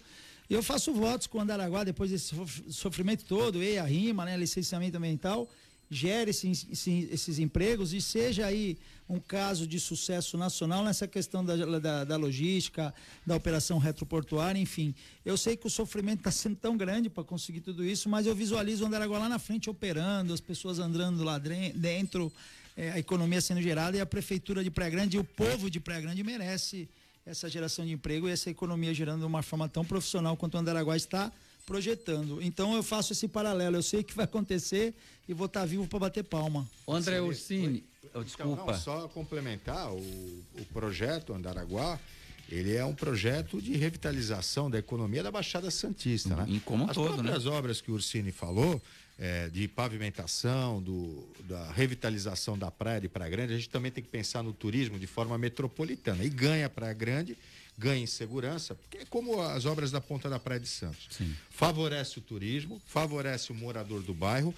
E eu faço votos com o Andaraguá depois desse sofrimento todo, e a rima, né, licenciamento ambiental, gere esses, esses, empregos e seja aí um caso de sucesso nacional nessa questão da, da, da logística, da operação retroportuária, enfim. Eu sei que o sofrimento está sendo tão grande para conseguir tudo isso, mas eu visualizo o Andaraguá lá na frente operando, as pessoas andando lá dentro, é, a economia sendo gerada e a prefeitura de Praia Grande e o povo de Praia Grande merece essa geração de emprego e essa economia gerando de uma forma tão profissional quanto o Andaraguá está projetando. Então eu faço esse paralelo, eu sei o que vai acontecer e vou estar vivo para bater palma. O André Ursini, oh, desculpa. Então, não, só complementar o, o projeto Andaraguá, ele é um projeto de revitalização da economia da Baixada Santista, né? Em como As todo, próprias né? obras que o Ursini falou, é, de pavimentação, do, da revitalização da praia de Praia Grande, a gente também tem que pensar no turismo de forma metropolitana. E ganha Praia Grande, ganha em segurança, porque é como as obras da Ponta da Praia de Santos. Sim. Favorece o turismo, favorece o morador do bairro,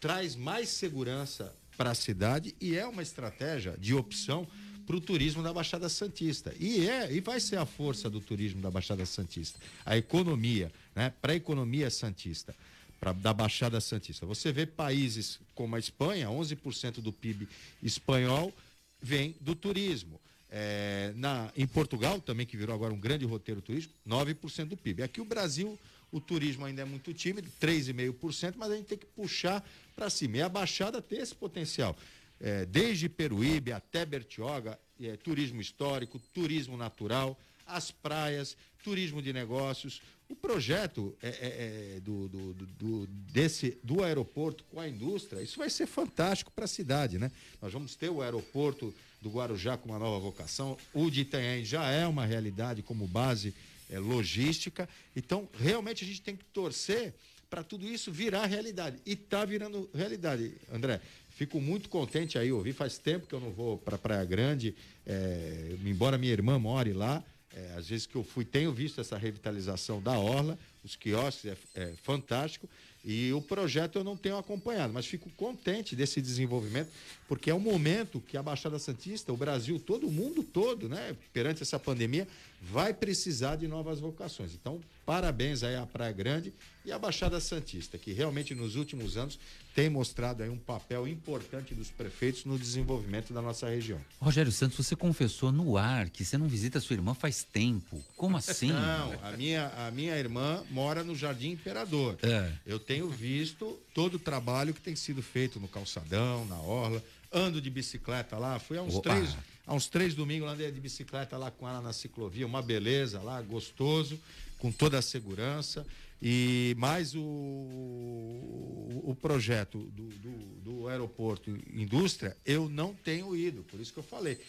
traz mais segurança para a cidade e é uma estratégia de opção para o turismo da Baixada Santista. E é, e vai ser a força do turismo da Baixada Santista. A economia, né? Para a economia santista pra, da Baixada Santista. Você vê países como a Espanha, 11% do PIB espanhol vem do turismo. É, na, em Portugal, também que virou agora um grande roteiro turístico, 9% do PIB. Aqui o Brasil, o turismo ainda é muito tímido, 3,5%, mas a gente tem que puxar para cima. E a Baixada tem esse potencial. É, desde Peruíbe até Bertioga, é, turismo histórico, turismo natural, as praias, turismo de negócios, o projeto é, é, é do, do, do, desse, do aeroporto com a indústria, isso vai ser fantástico para a cidade, né? Nós vamos ter o aeroporto do Guarujá com uma nova vocação, o de Itanhaém já é uma realidade como base é, logística, então realmente a gente tem que torcer para tudo isso virar realidade. E está virando realidade, André. Fico muito contente aí, ouvi faz tempo que eu não vou para Praia Grande, é, embora minha irmã more lá, é, às vezes que eu fui, tenho visto essa revitalização da Orla, os quiosques, é, é fantástico. E o projeto eu não tenho acompanhado, mas fico contente desse desenvolvimento, porque é um momento que a Baixada Santista, o Brasil todo, o mundo todo, né, perante essa pandemia, vai precisar de novas vocações. Então, parabéns aí à Praia Grande e à Baixada Santista, que realmente nos últimos anos tem mostrado aí um papel importante dos prefeitos no desenvolvimento da nossa região. Rogério Santos, você confessou no ar que você não visita sua irmã faz tempo. Como assim? Não, a minha, a minha irmã mora no Jardim Imperador. É. Eu tenho visto todo o trabalho que tem sido feito no calçadão, na orla. Ando de bicicleta lá, fui há uns Opa. três, há uns três domingos andei de bicicleta lá com ela na ciclovia, uma beleza lá, gostoso, com toda a segurança. E mais o, o, projeto do, do, do aeroporto indústria, eu não tenho ido, por isso que eu falei.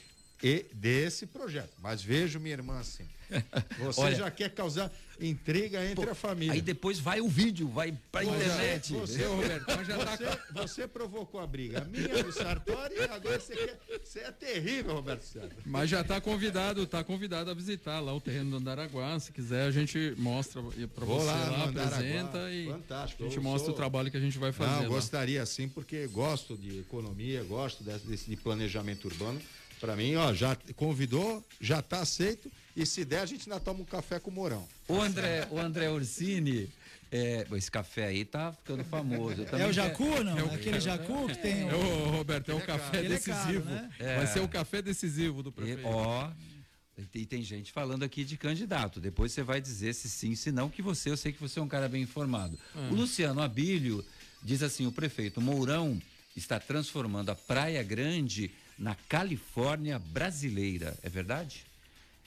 E desse projeto. Mas vejo minha irmã assim. Você Olha- já quer causar intriga entre Pô, a família. Aí depois vai o vídeo, vai pra Você- internet. Você, Roberto, já tá você, você provocou a briga. A minha do Sartori e agora você quer. Você é terrível, Roberto César. Mas já está convidado, tá convidado a visitar lá o terreno do Andaraguá. Se quiser, a gente mostra para você lá lá, apresenta e Fantástico. a gente Eu mostra sou- o trabalho que a gente vai fazer. Não, lá. gostaria sim, porque gosto de economia, gosto desse, desse de planejamento urbano. Para mim, ó, já convidou, já está aceito. E se der, a gente ainda toma um café com o Mourão. O André, o André Orsini, é, esse café aí tá ficando famoso. Eu É o Jacu ou não? É o- Aquele Jacu que tem É o... o Roberto, é o café é caro, decisivo. né? Vai ser o café decisivo do E, prefeito. ó, e tem gente falando aqui de candidato. Depois você vai dizer se sim, se não, que você, eu sei que você é um cara bem informado. O Luciano Abílio diz assim: o prefeito Mourão está transformando a Praia Grande na Califórnia brasileira. É verdade?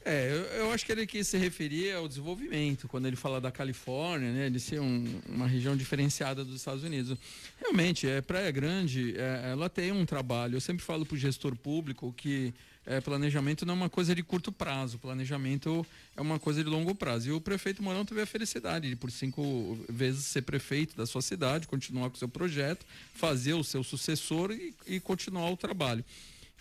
É, eu, eu acho que ele quis se referir ao desenvolvimento, quando ele fala da Califórnia, né, de ser um- uma região diferenciada dos Estados Unidos. Realmente, é, Praia Grande, é, ela tem um trabalho. Eu sempre falo para o gestor público que é, planejamento não é uma coisa de curto prazo, planejamento é uma coisa de longo prazo. E o prefeito Mourão teve a felicidade de, por cinco vezes, ser prefeito da sua cidade, continuar com o seu projeto, fazer o seu sucessor e, e continuar o trabalho.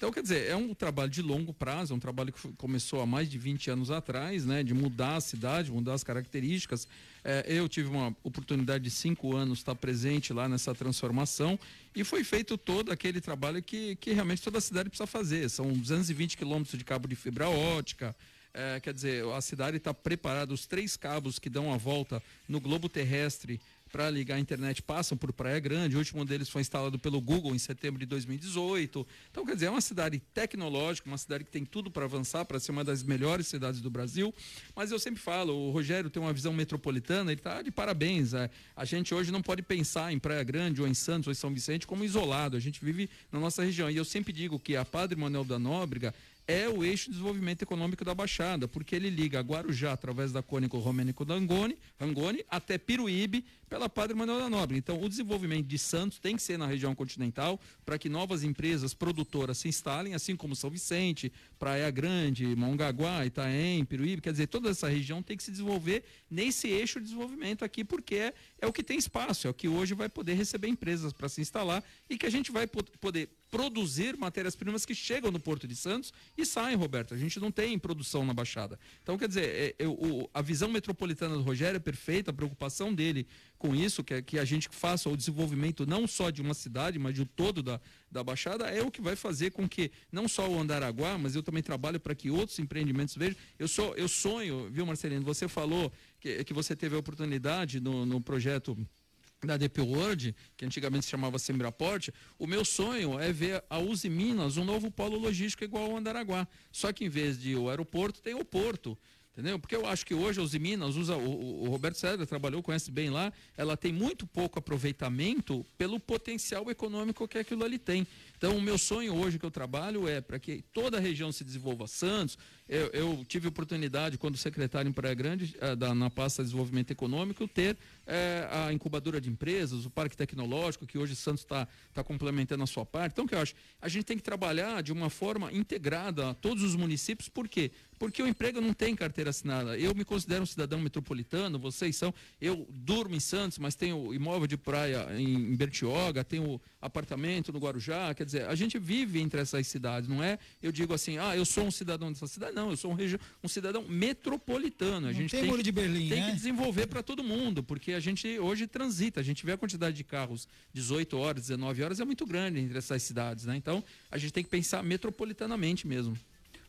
Então, quer dizer, é um trabalho de longo prazo, é um trabalho que começou há mais de 20 anos atrás, né? De mudar a cidade, mudar as características. É, eu tive uma oportunidade de cinco anos estar presente lá nessa transformação e foi feito todo aquele trabalho que, que realmente toda a cidade precisa fazer. São 220 quilômetros de cabo de fibra ótica, é, quer dizer, a cidade está preparada, os três cabos que dão a volta no globo terrestre para ligar a internet passam por Praia Grande. O último deles foi instalado pelo Google em setembro de 2018. Então, quer dizer, é uma cidade tecnológica, uma cidade que tem tudo para avançar, para ser uma das melhores cidades do Brasil. Mas eu sempre falo, o Rogério tem uma visão metropolitana, ele está de parabéns. é. A gente hoje não pode pensar em Praia Grande, ou em Santos, ou em São Vicente como isolado. A gente vive na nossa região. E eu sempre digo que a Padre Manuel da Nóbrega é o eixo de desenvolvimento econômico da Baixada, porque ele liga Guarujá através da Cônico Romênico Dangone, Rangoni até Piruíbe pela Padre Manuel da Nobre. Então, o desenvolvimento de Santos tem que ser na região continental para que novas empresas produtoras se instalem, assim como São Vicente, Praia Grande, Mongaguá, Itaém, Piruíbe. Quer dizer, toda essa região tem que se desenvolver nesse eixo de desenvolvimento aqui, porque é, é o que tem espaço, é o que hoje vai poder receber empresas para se instalar e que a gente vai po- poder produzir matérias-primas que chegam no Porto de Santos e saem, Roberto. A gente não tem produção na Baixada. Então, quer dizer, é- é o- a visão metropolitana do Rogério é perfeita, a preocupação dele com isso, que, é que a gente faça o desenvolvimento não só de uma cidade, mas de um todo da, da Baixada, é o que vai fazer com que não só o Andaraguá, mas eu também trabalho para que outros empreendimentos vejam. Eu, sou, eu sonho, viu, Marcelino? Você falou que, que você teve a oportunidade no, no projeto da DP World, que antigamente se chamava Sembraporte, o meu sonho é ver a Uzi Minas um novo polo logístico igual ao Andaraguá. Só que em vez de o aeroporto, tem o porto. Entendeu? Porque eu acho que hoje a Uzi Minas usa, o, o- Roberto César trabalhou, conhece bem lá, ela tem muito pouco aproveitamento pelo potencial econômico que aquilo ali tem. Então, o meu sonho hoje que eu trabalho é para que toda a região se desenvolva. Santos, eu, eu tive oportunidade, quando secretário em Praia Grande, eh, da- na pasta de desenvolvimento econômico, ter eh, a incubadora de empresas, o parque tecnológico, que hoje Santos está tá complementando a sua parte. Então, o que eu acho? A gente tem que trabalhar de uma forma integrada a todos os municípios, por quê? Porque o emprego não tem carteira assinada. Eu me considero um cidadão metropolitano, vocês são. Eu durmo em Santos, mas tenho imóvel de praia em, em Bertioga, tenho apartamento no Guarujá. Quer dizer, a gente vive entre essas cidades, não é? Eu digo assim, ah, eu sou um cidadão dessa cidade. Não, eu sou um, um cidadão metropolitano. A Não gente tem tem, muro de Berlim, tem né? que desenvolver para todo mundo, porque a gente hoje transita, a gente vê a quantidade de carros 18 horas, 19 horas é muito grande entre essas cidades, né? Então, a gente tem que pensar metropolitanamente mesmo.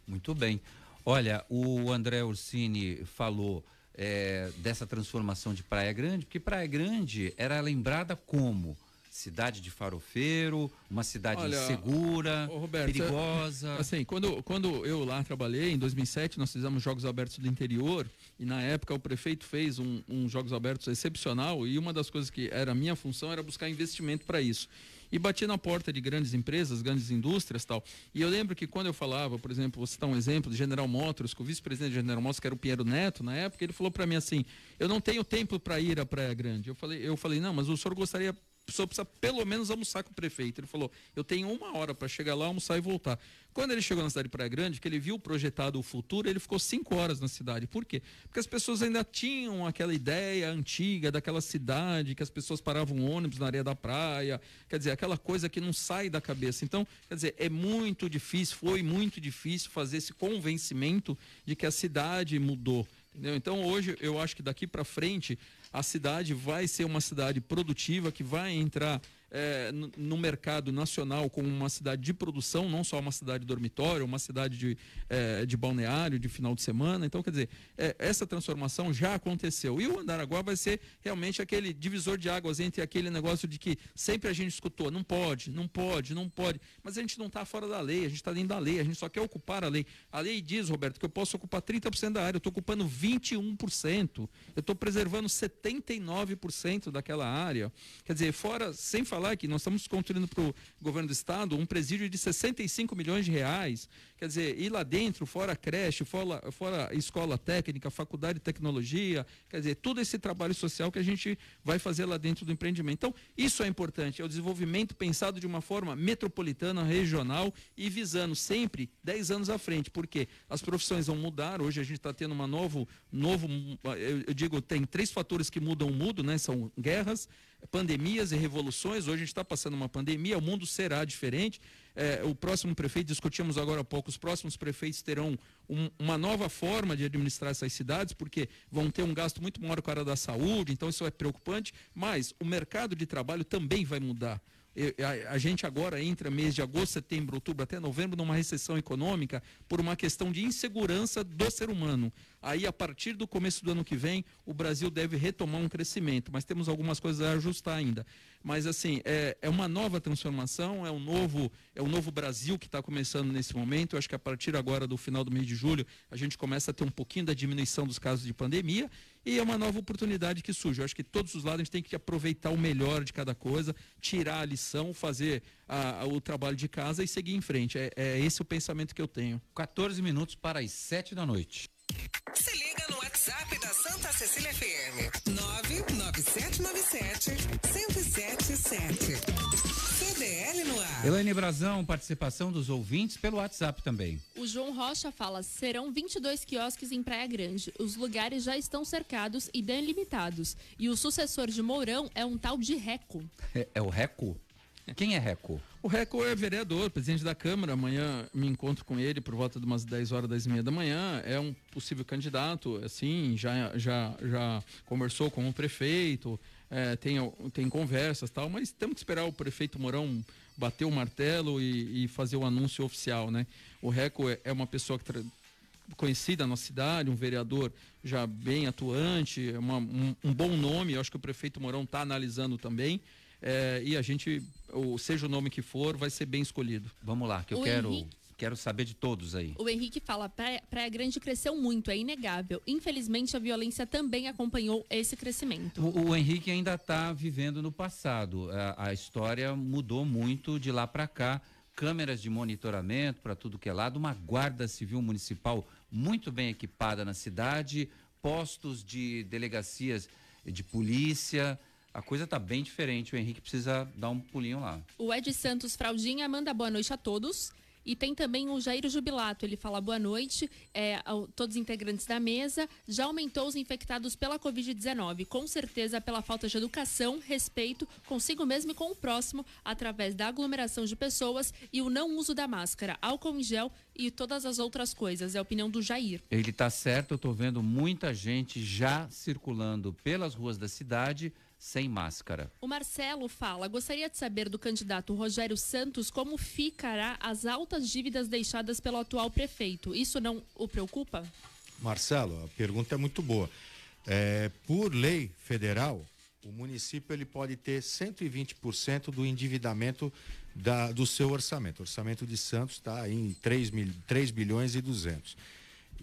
Muito bem. Olha, o André Ursini falou eh, dessa transformação de Praia Grande, porque Praia Grande era lembrada como cidade de farofeiro, uma cidade Olha, insegura, Roberto, perigosa. Assim, quando, quando eu lá trabalhei, em 2007, nós fizemos Jogos Abertos do Interior e na época o prefeito fez um, um Jogos Abertos excepcional e uma das coisas que era a minha função era buscar investimento para isso. E bati na porta de grandes empresas, grandes indústrias tal. E eu lembro que quando eu falava, por exemplo, vou citar um exemplo de General Motors, que o vice-presidente de General Motors, que era o Pinheiro Neto, na época, ele falou para mim assim: eu não tenho tempo para ir à Praia Grande. Eu falei, eu falei, não, mas o senhor gostaria senhor precisa pelo menos almoçar com o prefeito. Ele falou: eu tenho uma hora para chegar lá, almoçar e voltar. Quando ele chegou na cidade de Praia Grande, que ele viu projetado o futuro, ele ficou cinco horas na cidade. Por quê? Porque as pessoas ainda tinham aquela ideia antiga daquela cidade, que as pessoas paravam ônibus na areia da praia, quer dizer, aquela coisa que não sai da cabeça. Então, quer dizer, é muito difícil, foi muito difícil fazer esse convencimento de que a cidade mudou. Entendeu? Então hoje eu acho que daqui para frente a cidade vai ser uma cidade produtiva que vai entrar eh, no, mercado nacional como uma cidade de produção, não só uma cidade dormitório, uma cidade de, eh, de balneário, de final de semana. Então, quer dizer, eh, essa transformação já aconteceu. E o Andaraguá vai ser realmente aquele divisor de águas entre aquele negócio de que sempre a gente escutou, não pode, não pode, não pode. Mas a gente não está fora da lei, a gente está dentro da lei, a gente só quer ocupar a lei. A lei diz, Roberto, que eu posso ocupar 30% da área, eu estou ocupando 21%, eu estou preservando 79% daquela área. Quer dizer, fora, sem falar que nós estamos construindo para o governo do estado um presídio de 65 milhões de reais. Quer dizer, e lá dentro, fora creche, fora, fora escola técnica, faculdade de tecnologia, quer dizer, todo esse trabalho social que a gente vai fazer lá dentro do empreendimento. Então, isso é importante, é o desenvolvimento pensado de uma forma metropolitana, regional e visando sempre 10 anos à frente, porque as profissões vão mudar, hoje a gente está tendo uma novo, novo, eu, eu digo, tem três fatores que mudam o mundo, né? São guerras, pandemias e revoluções. Hoje a gente está passando uma pandemia, o mundo será diferente. É, o próximo prefeito, discutimos agora há pouco, os próximos prefeitos terão um- uma nova forma de administrar essas cidades, porque vão ter um gasto muito maior com a área da saúde, então isso é preocupante, mas o mercado de trabalho também vai mudar. A gente agora entra mês de agosto, setembro, outubro, até novembro, numa recessão econômica por uma questão de insegurança do ser humano. Aí, a partir do começo do ano que vem, o Brasil deve retomar um crescimento, mas temos algumas coisas a ajustar ainda. Mas, assim, é, é uma nova transformação, é um novo, é um novo Brasil que está começando nesse momento. Eu acho que a partir agora do final do mês de julho, a gente começa a ter um pouquinho da diminuição dos casos de pandemia e é uma nova oportunidade que surge. Eu acho que todos os lados a gente tem que aproveitar o melhor de cada coisa, tirar a lição, fazer a- a- o trabalho de casa e seguir em frente. É, é esse o pensamento que eu tenho. 14 minutos para as 7 da noite. Se liga no WhatsApp da Santa Cecília FM. 99797 1077. CDL no ar. Elaine Brazão, participação dos ouvintes pelo WhatsApp também. O João Rocha fala: serão 22 quiosques em Praia Grande. Os lugares já estão cercados e delimitados. E o sucessor de Mourão é um tal de Reco. É, é o Reco? Quem é Reco? O Reco é vereador, presidente da Câmara. Amanhã me encontro com ele por volta de umas 10 horas, 10 e meia da manhã. É um possível candidato, assim, já, já, já conversou com o prefeito, é, tem, tem conversas e tal, mas temos que esperar o prefeito Mourão bater o martelo e, e fazer o anúncio oficial, né? O Reco é, é uma pessoa que conhecida na cidade, um vereador já bem atuante, é uma- um, um bom nome, eu acho que o prefeito Mourão está analisando também. é, e a gente, ou seja o nome que for, vai ser bem escolhido. Vamos lá, que eu O quero, Henrique- quero saber de todos aí. O Henrique fala: Praia, Praia Grande cresceu muito, é inegável. Infelizmente, a violência também acompanhou esse crescimento. O, o Henrique ainda está vivendo no passado. A, a história mudou muito de lá para cá. Câmeras de monitoramento para tudo que é lado, uma guarda civil municipal muito bem equipada na cidade, postos de delegacias de polícia. A coisa está bem diferente. O Henrique precisa dar um pulinho lá. O Ed Santos Fraldinha manda boa noite a todos. E tem também o Jair Jubilato, ele fala boa noite é, a todos os integrantes da mesa. Já aumentou os infectados pela Covid-19, com certeza pela falta de educação, respeito consigo mesmo e com o próximo, através da aglomeração de pessoas e o não uso da máscara, álcool em gel e todas as outras coisas. É a opinião do Jair. Ele está certo, eu estou vendo muita gente já circulando pelas ruas da cidade sem máscara. O Marcelo fala: gostaria de saber do candidato Rogério Santos como ficará as altas dívidas deixadas pelo atual prefeito. Isso não o preocupa? Marcelo, a pergunta é muito boa. É, por lei federal, o município ele pode ter 120% do endividamento da, do seu orçamento. O orçamento de Santos está em 3, mil, 3 bilhões e 200.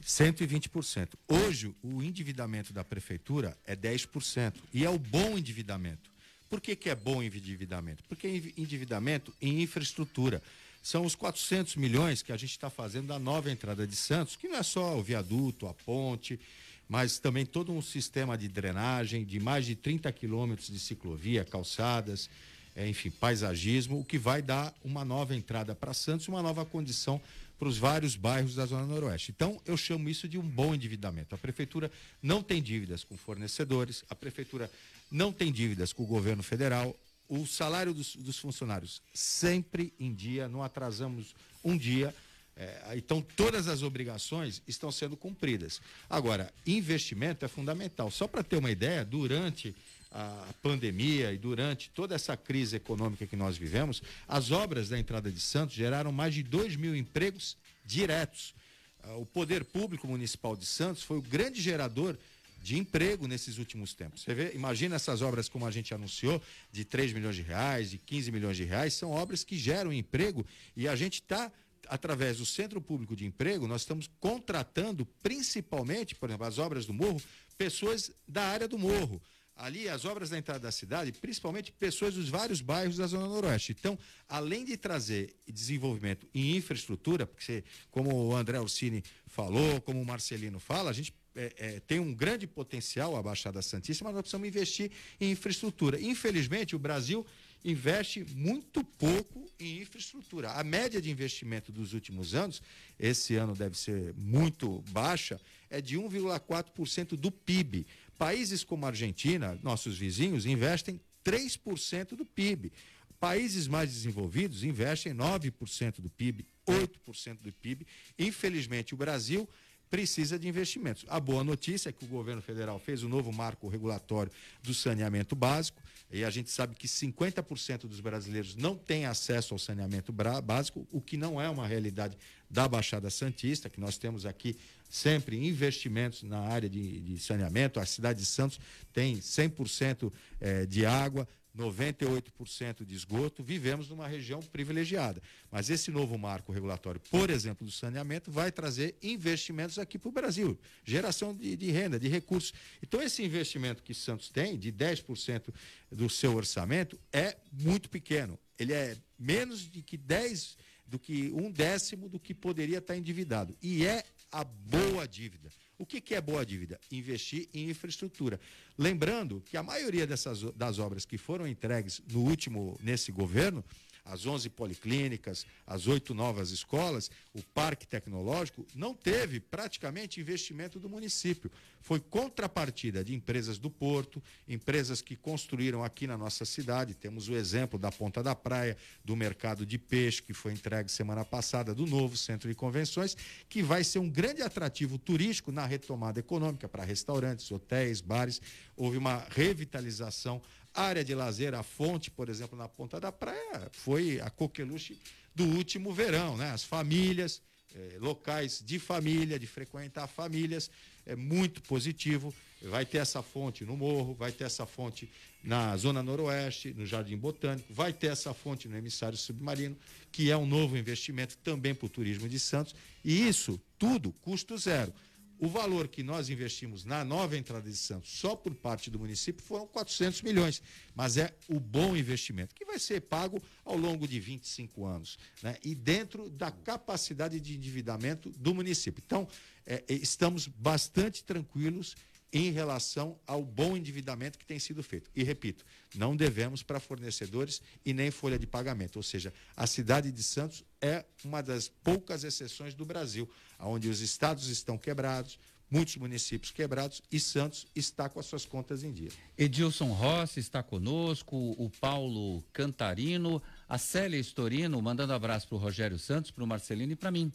120%. Hoje, o endividamento da prefeitura é 10%. E é o bom endividamento. Por que, que é bom endividamento? Porque é endividamento em infraestrutura. São os 400 milhões que a gente está fazendo da nova entrada de Santos, que não é só o viaduto, a ponte, mas também todo um sistema de drenagem de mais de 30 quilômetros de ciclovia, calçadas, é, enfim, paisagismo, o que vai dar uma nova entrada para Santos, uma nova condição para os vários bairros da Zona Noroeste. Então, eu chamo isso de um bom endividamento. A prefeitura não tem dívidas com fornecedores, a prefeitura não tem dívidas com o governo federal, o salário dos, dos funcionários sempre em dia, não atrasamos um dia. É, então, todas as obrigações estão sendo cumpridas. Agora, investimento é fundamental. Só para ter uma ideia, durante a pandemia e durante toda essa crise econômica que nós vivemos, as obras da entrada de Santos geraram mais de 2 mil empregos diretos. Ah, o poder público municipal de Santos foi o grande gerador de emprego nesses últimos tempos. Você vê, imagina essas obras como a gente anunciou, de 3 milhões de reais, de 15 milhões de reais, são obras que geram emprego e a gente está através do Centro Público de Emprego, nós estamos contratando principalmente, por exemplo, as obras do Morro, pessoas da área do Morro ali as obras da entrada da cidade, principalmente pessoas dos vários bairros da Zona Noroeste. Então, além de trazer desenvolvimento em infraestrutura, porque como o André Orsini falou, como o Marcelino fala, a gente é, é, tem um grande potencial a Baixada Santíssima, mas nós precisamos investir em infraestrutura. Infelizmente, o Brasil investe muito pouco em infraestrutura. A média de investimento dos últimos anos, esse ano deve ser muito baixa, é de 1,4% do PIB. Países como a Argentina, nossos vizinhos, investem 3% do PIB. Países mais desenvolvidos investem 9% do PIB, 8% do PIB. Infelizmente, o Brasil precisa de investimentos. A boa notícia é que o governo federal fez o um novo marco regulatório do saneamento básico, e a gente sabe que 50% dos brasileiros não têm acesso ao saneamento básico, o que não é uma realidade da Baixada Santista, que nós temos aqui sempre investimentos na área de, de saneamento. A cidade de Santos tem 100% é, de água, 98% de esgoto, vivemos numa região privilegiada. Mas esse novo marco regulatório, por exemplo, do saneamento, vai trazer investimentos aqui para o Brasil, geração de, de, renda, de recursos. Então, esse investimento que Santos tem, de 10% do seu orçamento, é muito pequeno. Ele é menos de que 10 do que um décimo do que poderia estar endividado. E é a boa dívida. O que, que é boa dívida? Investir em infraestrutura. Lembrando que a maioria dessas, das obras que foram entregues no último, nesse governo, as 11 policlínicas, as oito novas escolas, o parque tecnológico, não teve praticamente investimento do município. Foi contrapartida de empresas do Porto, empresas que construíram aqui na nossa cidade. Temos o exemplo da Ponta da Praia, do mercado de peixe, que foi entregue semana passada, do novo centro de convenções, que vai ser um grande atrativo turístico na retomada econômica para restaurantes, hotéis, bares. Houve uma revitalização área de lazer, a fonte, por exemplo, na Ponta da Praia, foi a coqueluche do último verão, né? As famílias, eh, locais de família, de frequentar famílias, é muito positivo. Vai ter essa fonte no Morro, vai ter essa fonte na Zona Noroeste, no Jardim Botânico, vai ter essa fonte no Emissário Submarino, que é um novo investimento também para o turismo de Santos. E isso tudo custo zero. O valor que nós investimos na nova entrada de Santos, só por parte do município, foram 400 milhões. Mas é o bom investimento, que vai ser pago ao longo de 25 anos. Né? E dentro da capacidade de endividamento do município. Então, é, estamos bastante tranquilos em relação ao bom endividamento que tem sido feito. E repito, não devemos para fornecedores e nem folha de pagamento. Ou seja, a cidade de Santos é uma das poucas exceções do Brasil, onde os estados estão quebrados, muitos municípios quebrados e Santos está com as suas contas em dia. Edilson Rossi está conosco, o Paulo Cantarino, a Célia Estorino mandando abraço para o Rogério Santos, para o Marcelino e para mim.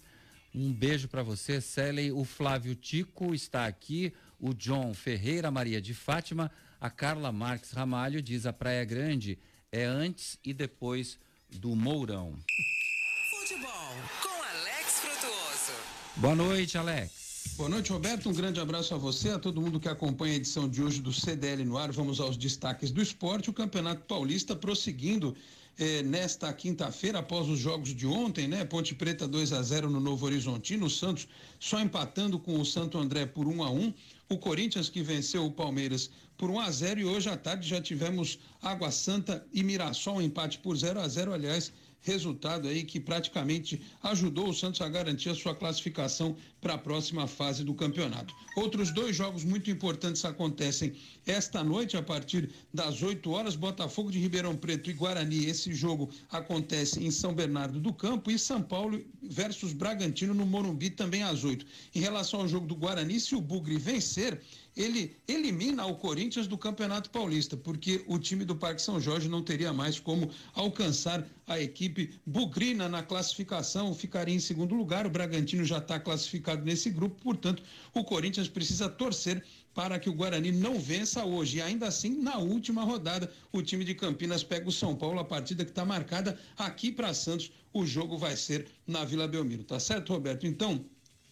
Um beijo para você, Célei. O Flávio Tico está aqui. O John Ferreira, Maria de Fátima. A Carla Marques Ramalho diz: a Praia Grande é antes e depois do Mourão. Futebol com Alex Frutuoso. Boa noite, Alex. Boa noite, Roberto. Um grande abraço a você, a todo mundo que acompanha a edição de hoje do CDL no ar. Vamos aos destaques do esporte. O Campeonato Paulista prosseguindo eh, nesta quinta-feira, após os jogos de ontem, né? Ponte Preta 2 a 0 no Novo Horizontino, o Santos só empatando com o Santo André por 1 a 1 o Corinthians que venceu o Palmeiras por 1 a 0 e hoje à tarde já tivemos Água Santa e Mirassol, um empate por 0 a 0 aliás, resultado aí que praticamente ajudou o Santos a garantir a sua classificação para a próxima fase do campeonato. Outros dois jogos muito importantes acontecem esta noite a partir das 8 horas, Botafogo de Ribeirão Preto e Guarani. Esse jogo acontece em São Bernardo do Campo e São Paulo versus Bragantino no Morumbi também às 8. Em relação ao jogo do Guarani, se o Bugre vencer, ele elimina o Corinthians do Campeonato Paulista, porque o time do Parque São Jorge não teria mais como alcançar a equipe bugrina na classificação, ficaria em segundo lugar. O Bragantino já está classificado nesse grupo, portanto, o Corinthians precisa torcer para que o Guarani não vença hoje. E ainda assim, na última rodada, o time de Campinas pega o São Paulo, a partida que está marcada aqui para Santos. O jogo vai ser na Vila Belmiro, tá certo, Roberto? Então,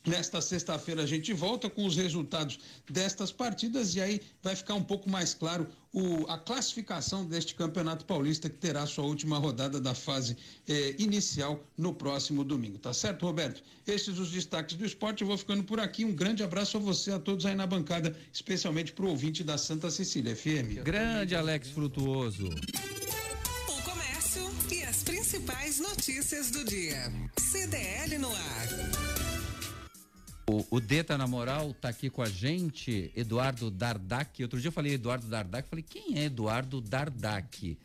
Nesta sexta-feira a gente volta com os resultados destas partidas e aí vai ficar um pouco mais claro o, a classificação deste Campeonato Paulista que terá sua última rodada da fase eh, inicial no próximo domingo. Tá certo, Roberto? Estes os destaques do esporte. Eu vou ficando por aqui. Um grande abraço a você, a todos aí na bancada, especialmente para o ouvinte da Santa Cecília FM. Grande Alex Frutuoso. O comércio e as principais notícias do dia. CDL no ar. O, o Deta na moral tá aqui com a gente, Eduardo Dardak. Outro dia eu falei Eduardo Dardak, falei, quem é Eduardo Dardak?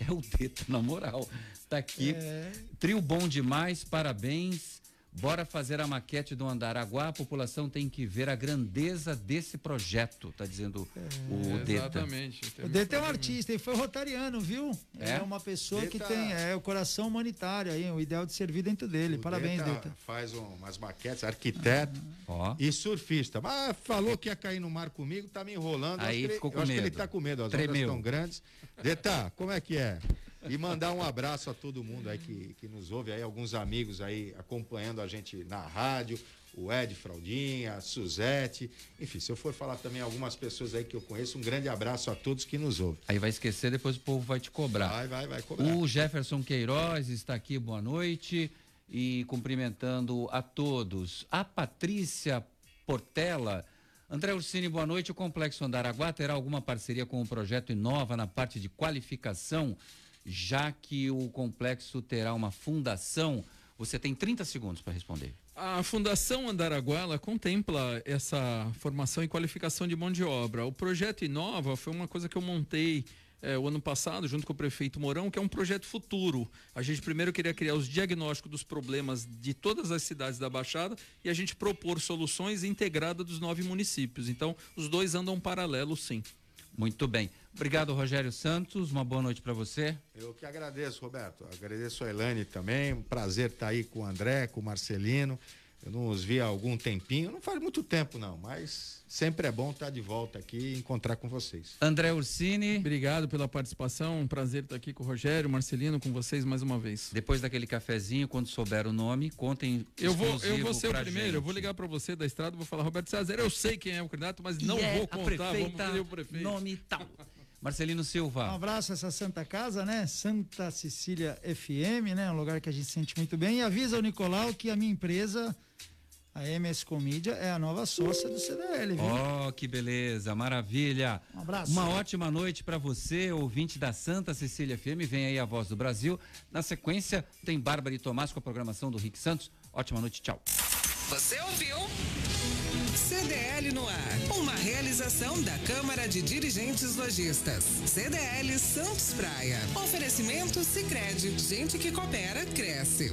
É o Deta na moral. Tá aqui. É. Trio bom demais, parabéns. Bora fazer a maquete do Andaraguá. A população tem que ver a grandeza desse projeto, tá dizendo é, o Deta. Exatamente. O Deta é um artista e foi rotariano, viu? É, é uma pessoa Deta... que tem é, o coração humanitário aí, o ideal de servir dentro dele. O Parabéns, Deta. Deta. Faz um, umas maquetes, arquiteto ah, e surfista. Mas falou que ia cair no mar comigo, tá me enrolando. Aí ficou ele, com medo. Acho que ele tá com medo, as Tremeu. ondas tão grandes. Deta, como é que é? E mandar um abraço a todo mundo aí que, que nos ouve aí, alguns amigos aí acompanhando a gente na rádio, o Ed Fraldinha, a Suzete, enfim, se eu for falar também algumas pessoas aí que eu conheço, um grande abraço a todos que nos ouvem. Aí vai esquecer, depois o povo vai te cobrar. Vai, vai, vai cobrar. O Jefferson Queiroz está aqui, boa noite, e cumprimentando a todos. A Patrícia Portela. André Ursini, boa noite. O Complexo Andaraguá terá alguma parceria com o projeto Inova na parte de qualificação? Já que o complexo terá uma fundação. Você tem 30 segundos para responder. A Fundação Andaraguá contempla essa formação e qualificação de mão de obra. O projeto Inova foi uma coisa que eu montei é, o ano passado, junto com o prefeito Mourão, que é um projeto futuro. A gente primeiro queria criar os diagnósticos dos problemas de todas as cidades da Baixada e a gente propor soluções integradas dos nove municípios. Então, os dois andam paralelo, sim. Muito bem. Obrigado, Rogério Santos. Uma boa noite para você. Eu que agradeço, Roberto. Agradeço a Elane também. Um prazer estar aí com o André, com o Marcelino. Eu não os vi há algum tempinho, não faz muito tempo não, mas sempre é bom estar de volta aqui e encontrar com vocês. André Ursini. Obrigado pela participação, um prazer estar aqui com o Rogério, Marcelino, com vocês mais uma vez. Depois daquele cafezinho, quando souber o nome, contem Eu vou, eu vou ser o primeiro, gente. eu vou ligar para você da estrada, vou falar Roberto César, eu sei quem é o candidato, mas não é vou contar, vamos querer o prefeito. Nome tal. Marcelino Silva. Um abraço a essa Santa Casa, né? Santa Cecília FM, né? Um lugar que a gente sente muito bem. E avisa o Nicolau que a minha empresa, a MS Comídia, é a nova sócia do CDL, viu? Oh, que beleza, maravilha. Um abraço. Uma ótima noite para você, ouvinte da Santa Cecília FM. Vem aí a voz do Brasil. Na sequência, tem Bárbara e Tomás com a programação do Rick Santos. Ótima noite, tchau. Você ouviu? CDL no ar. Uma realização da Câmara de Dirigentes Lojistas. CDL Santos Praia. Oferecimento Sicredi. Gente que coopera cresce.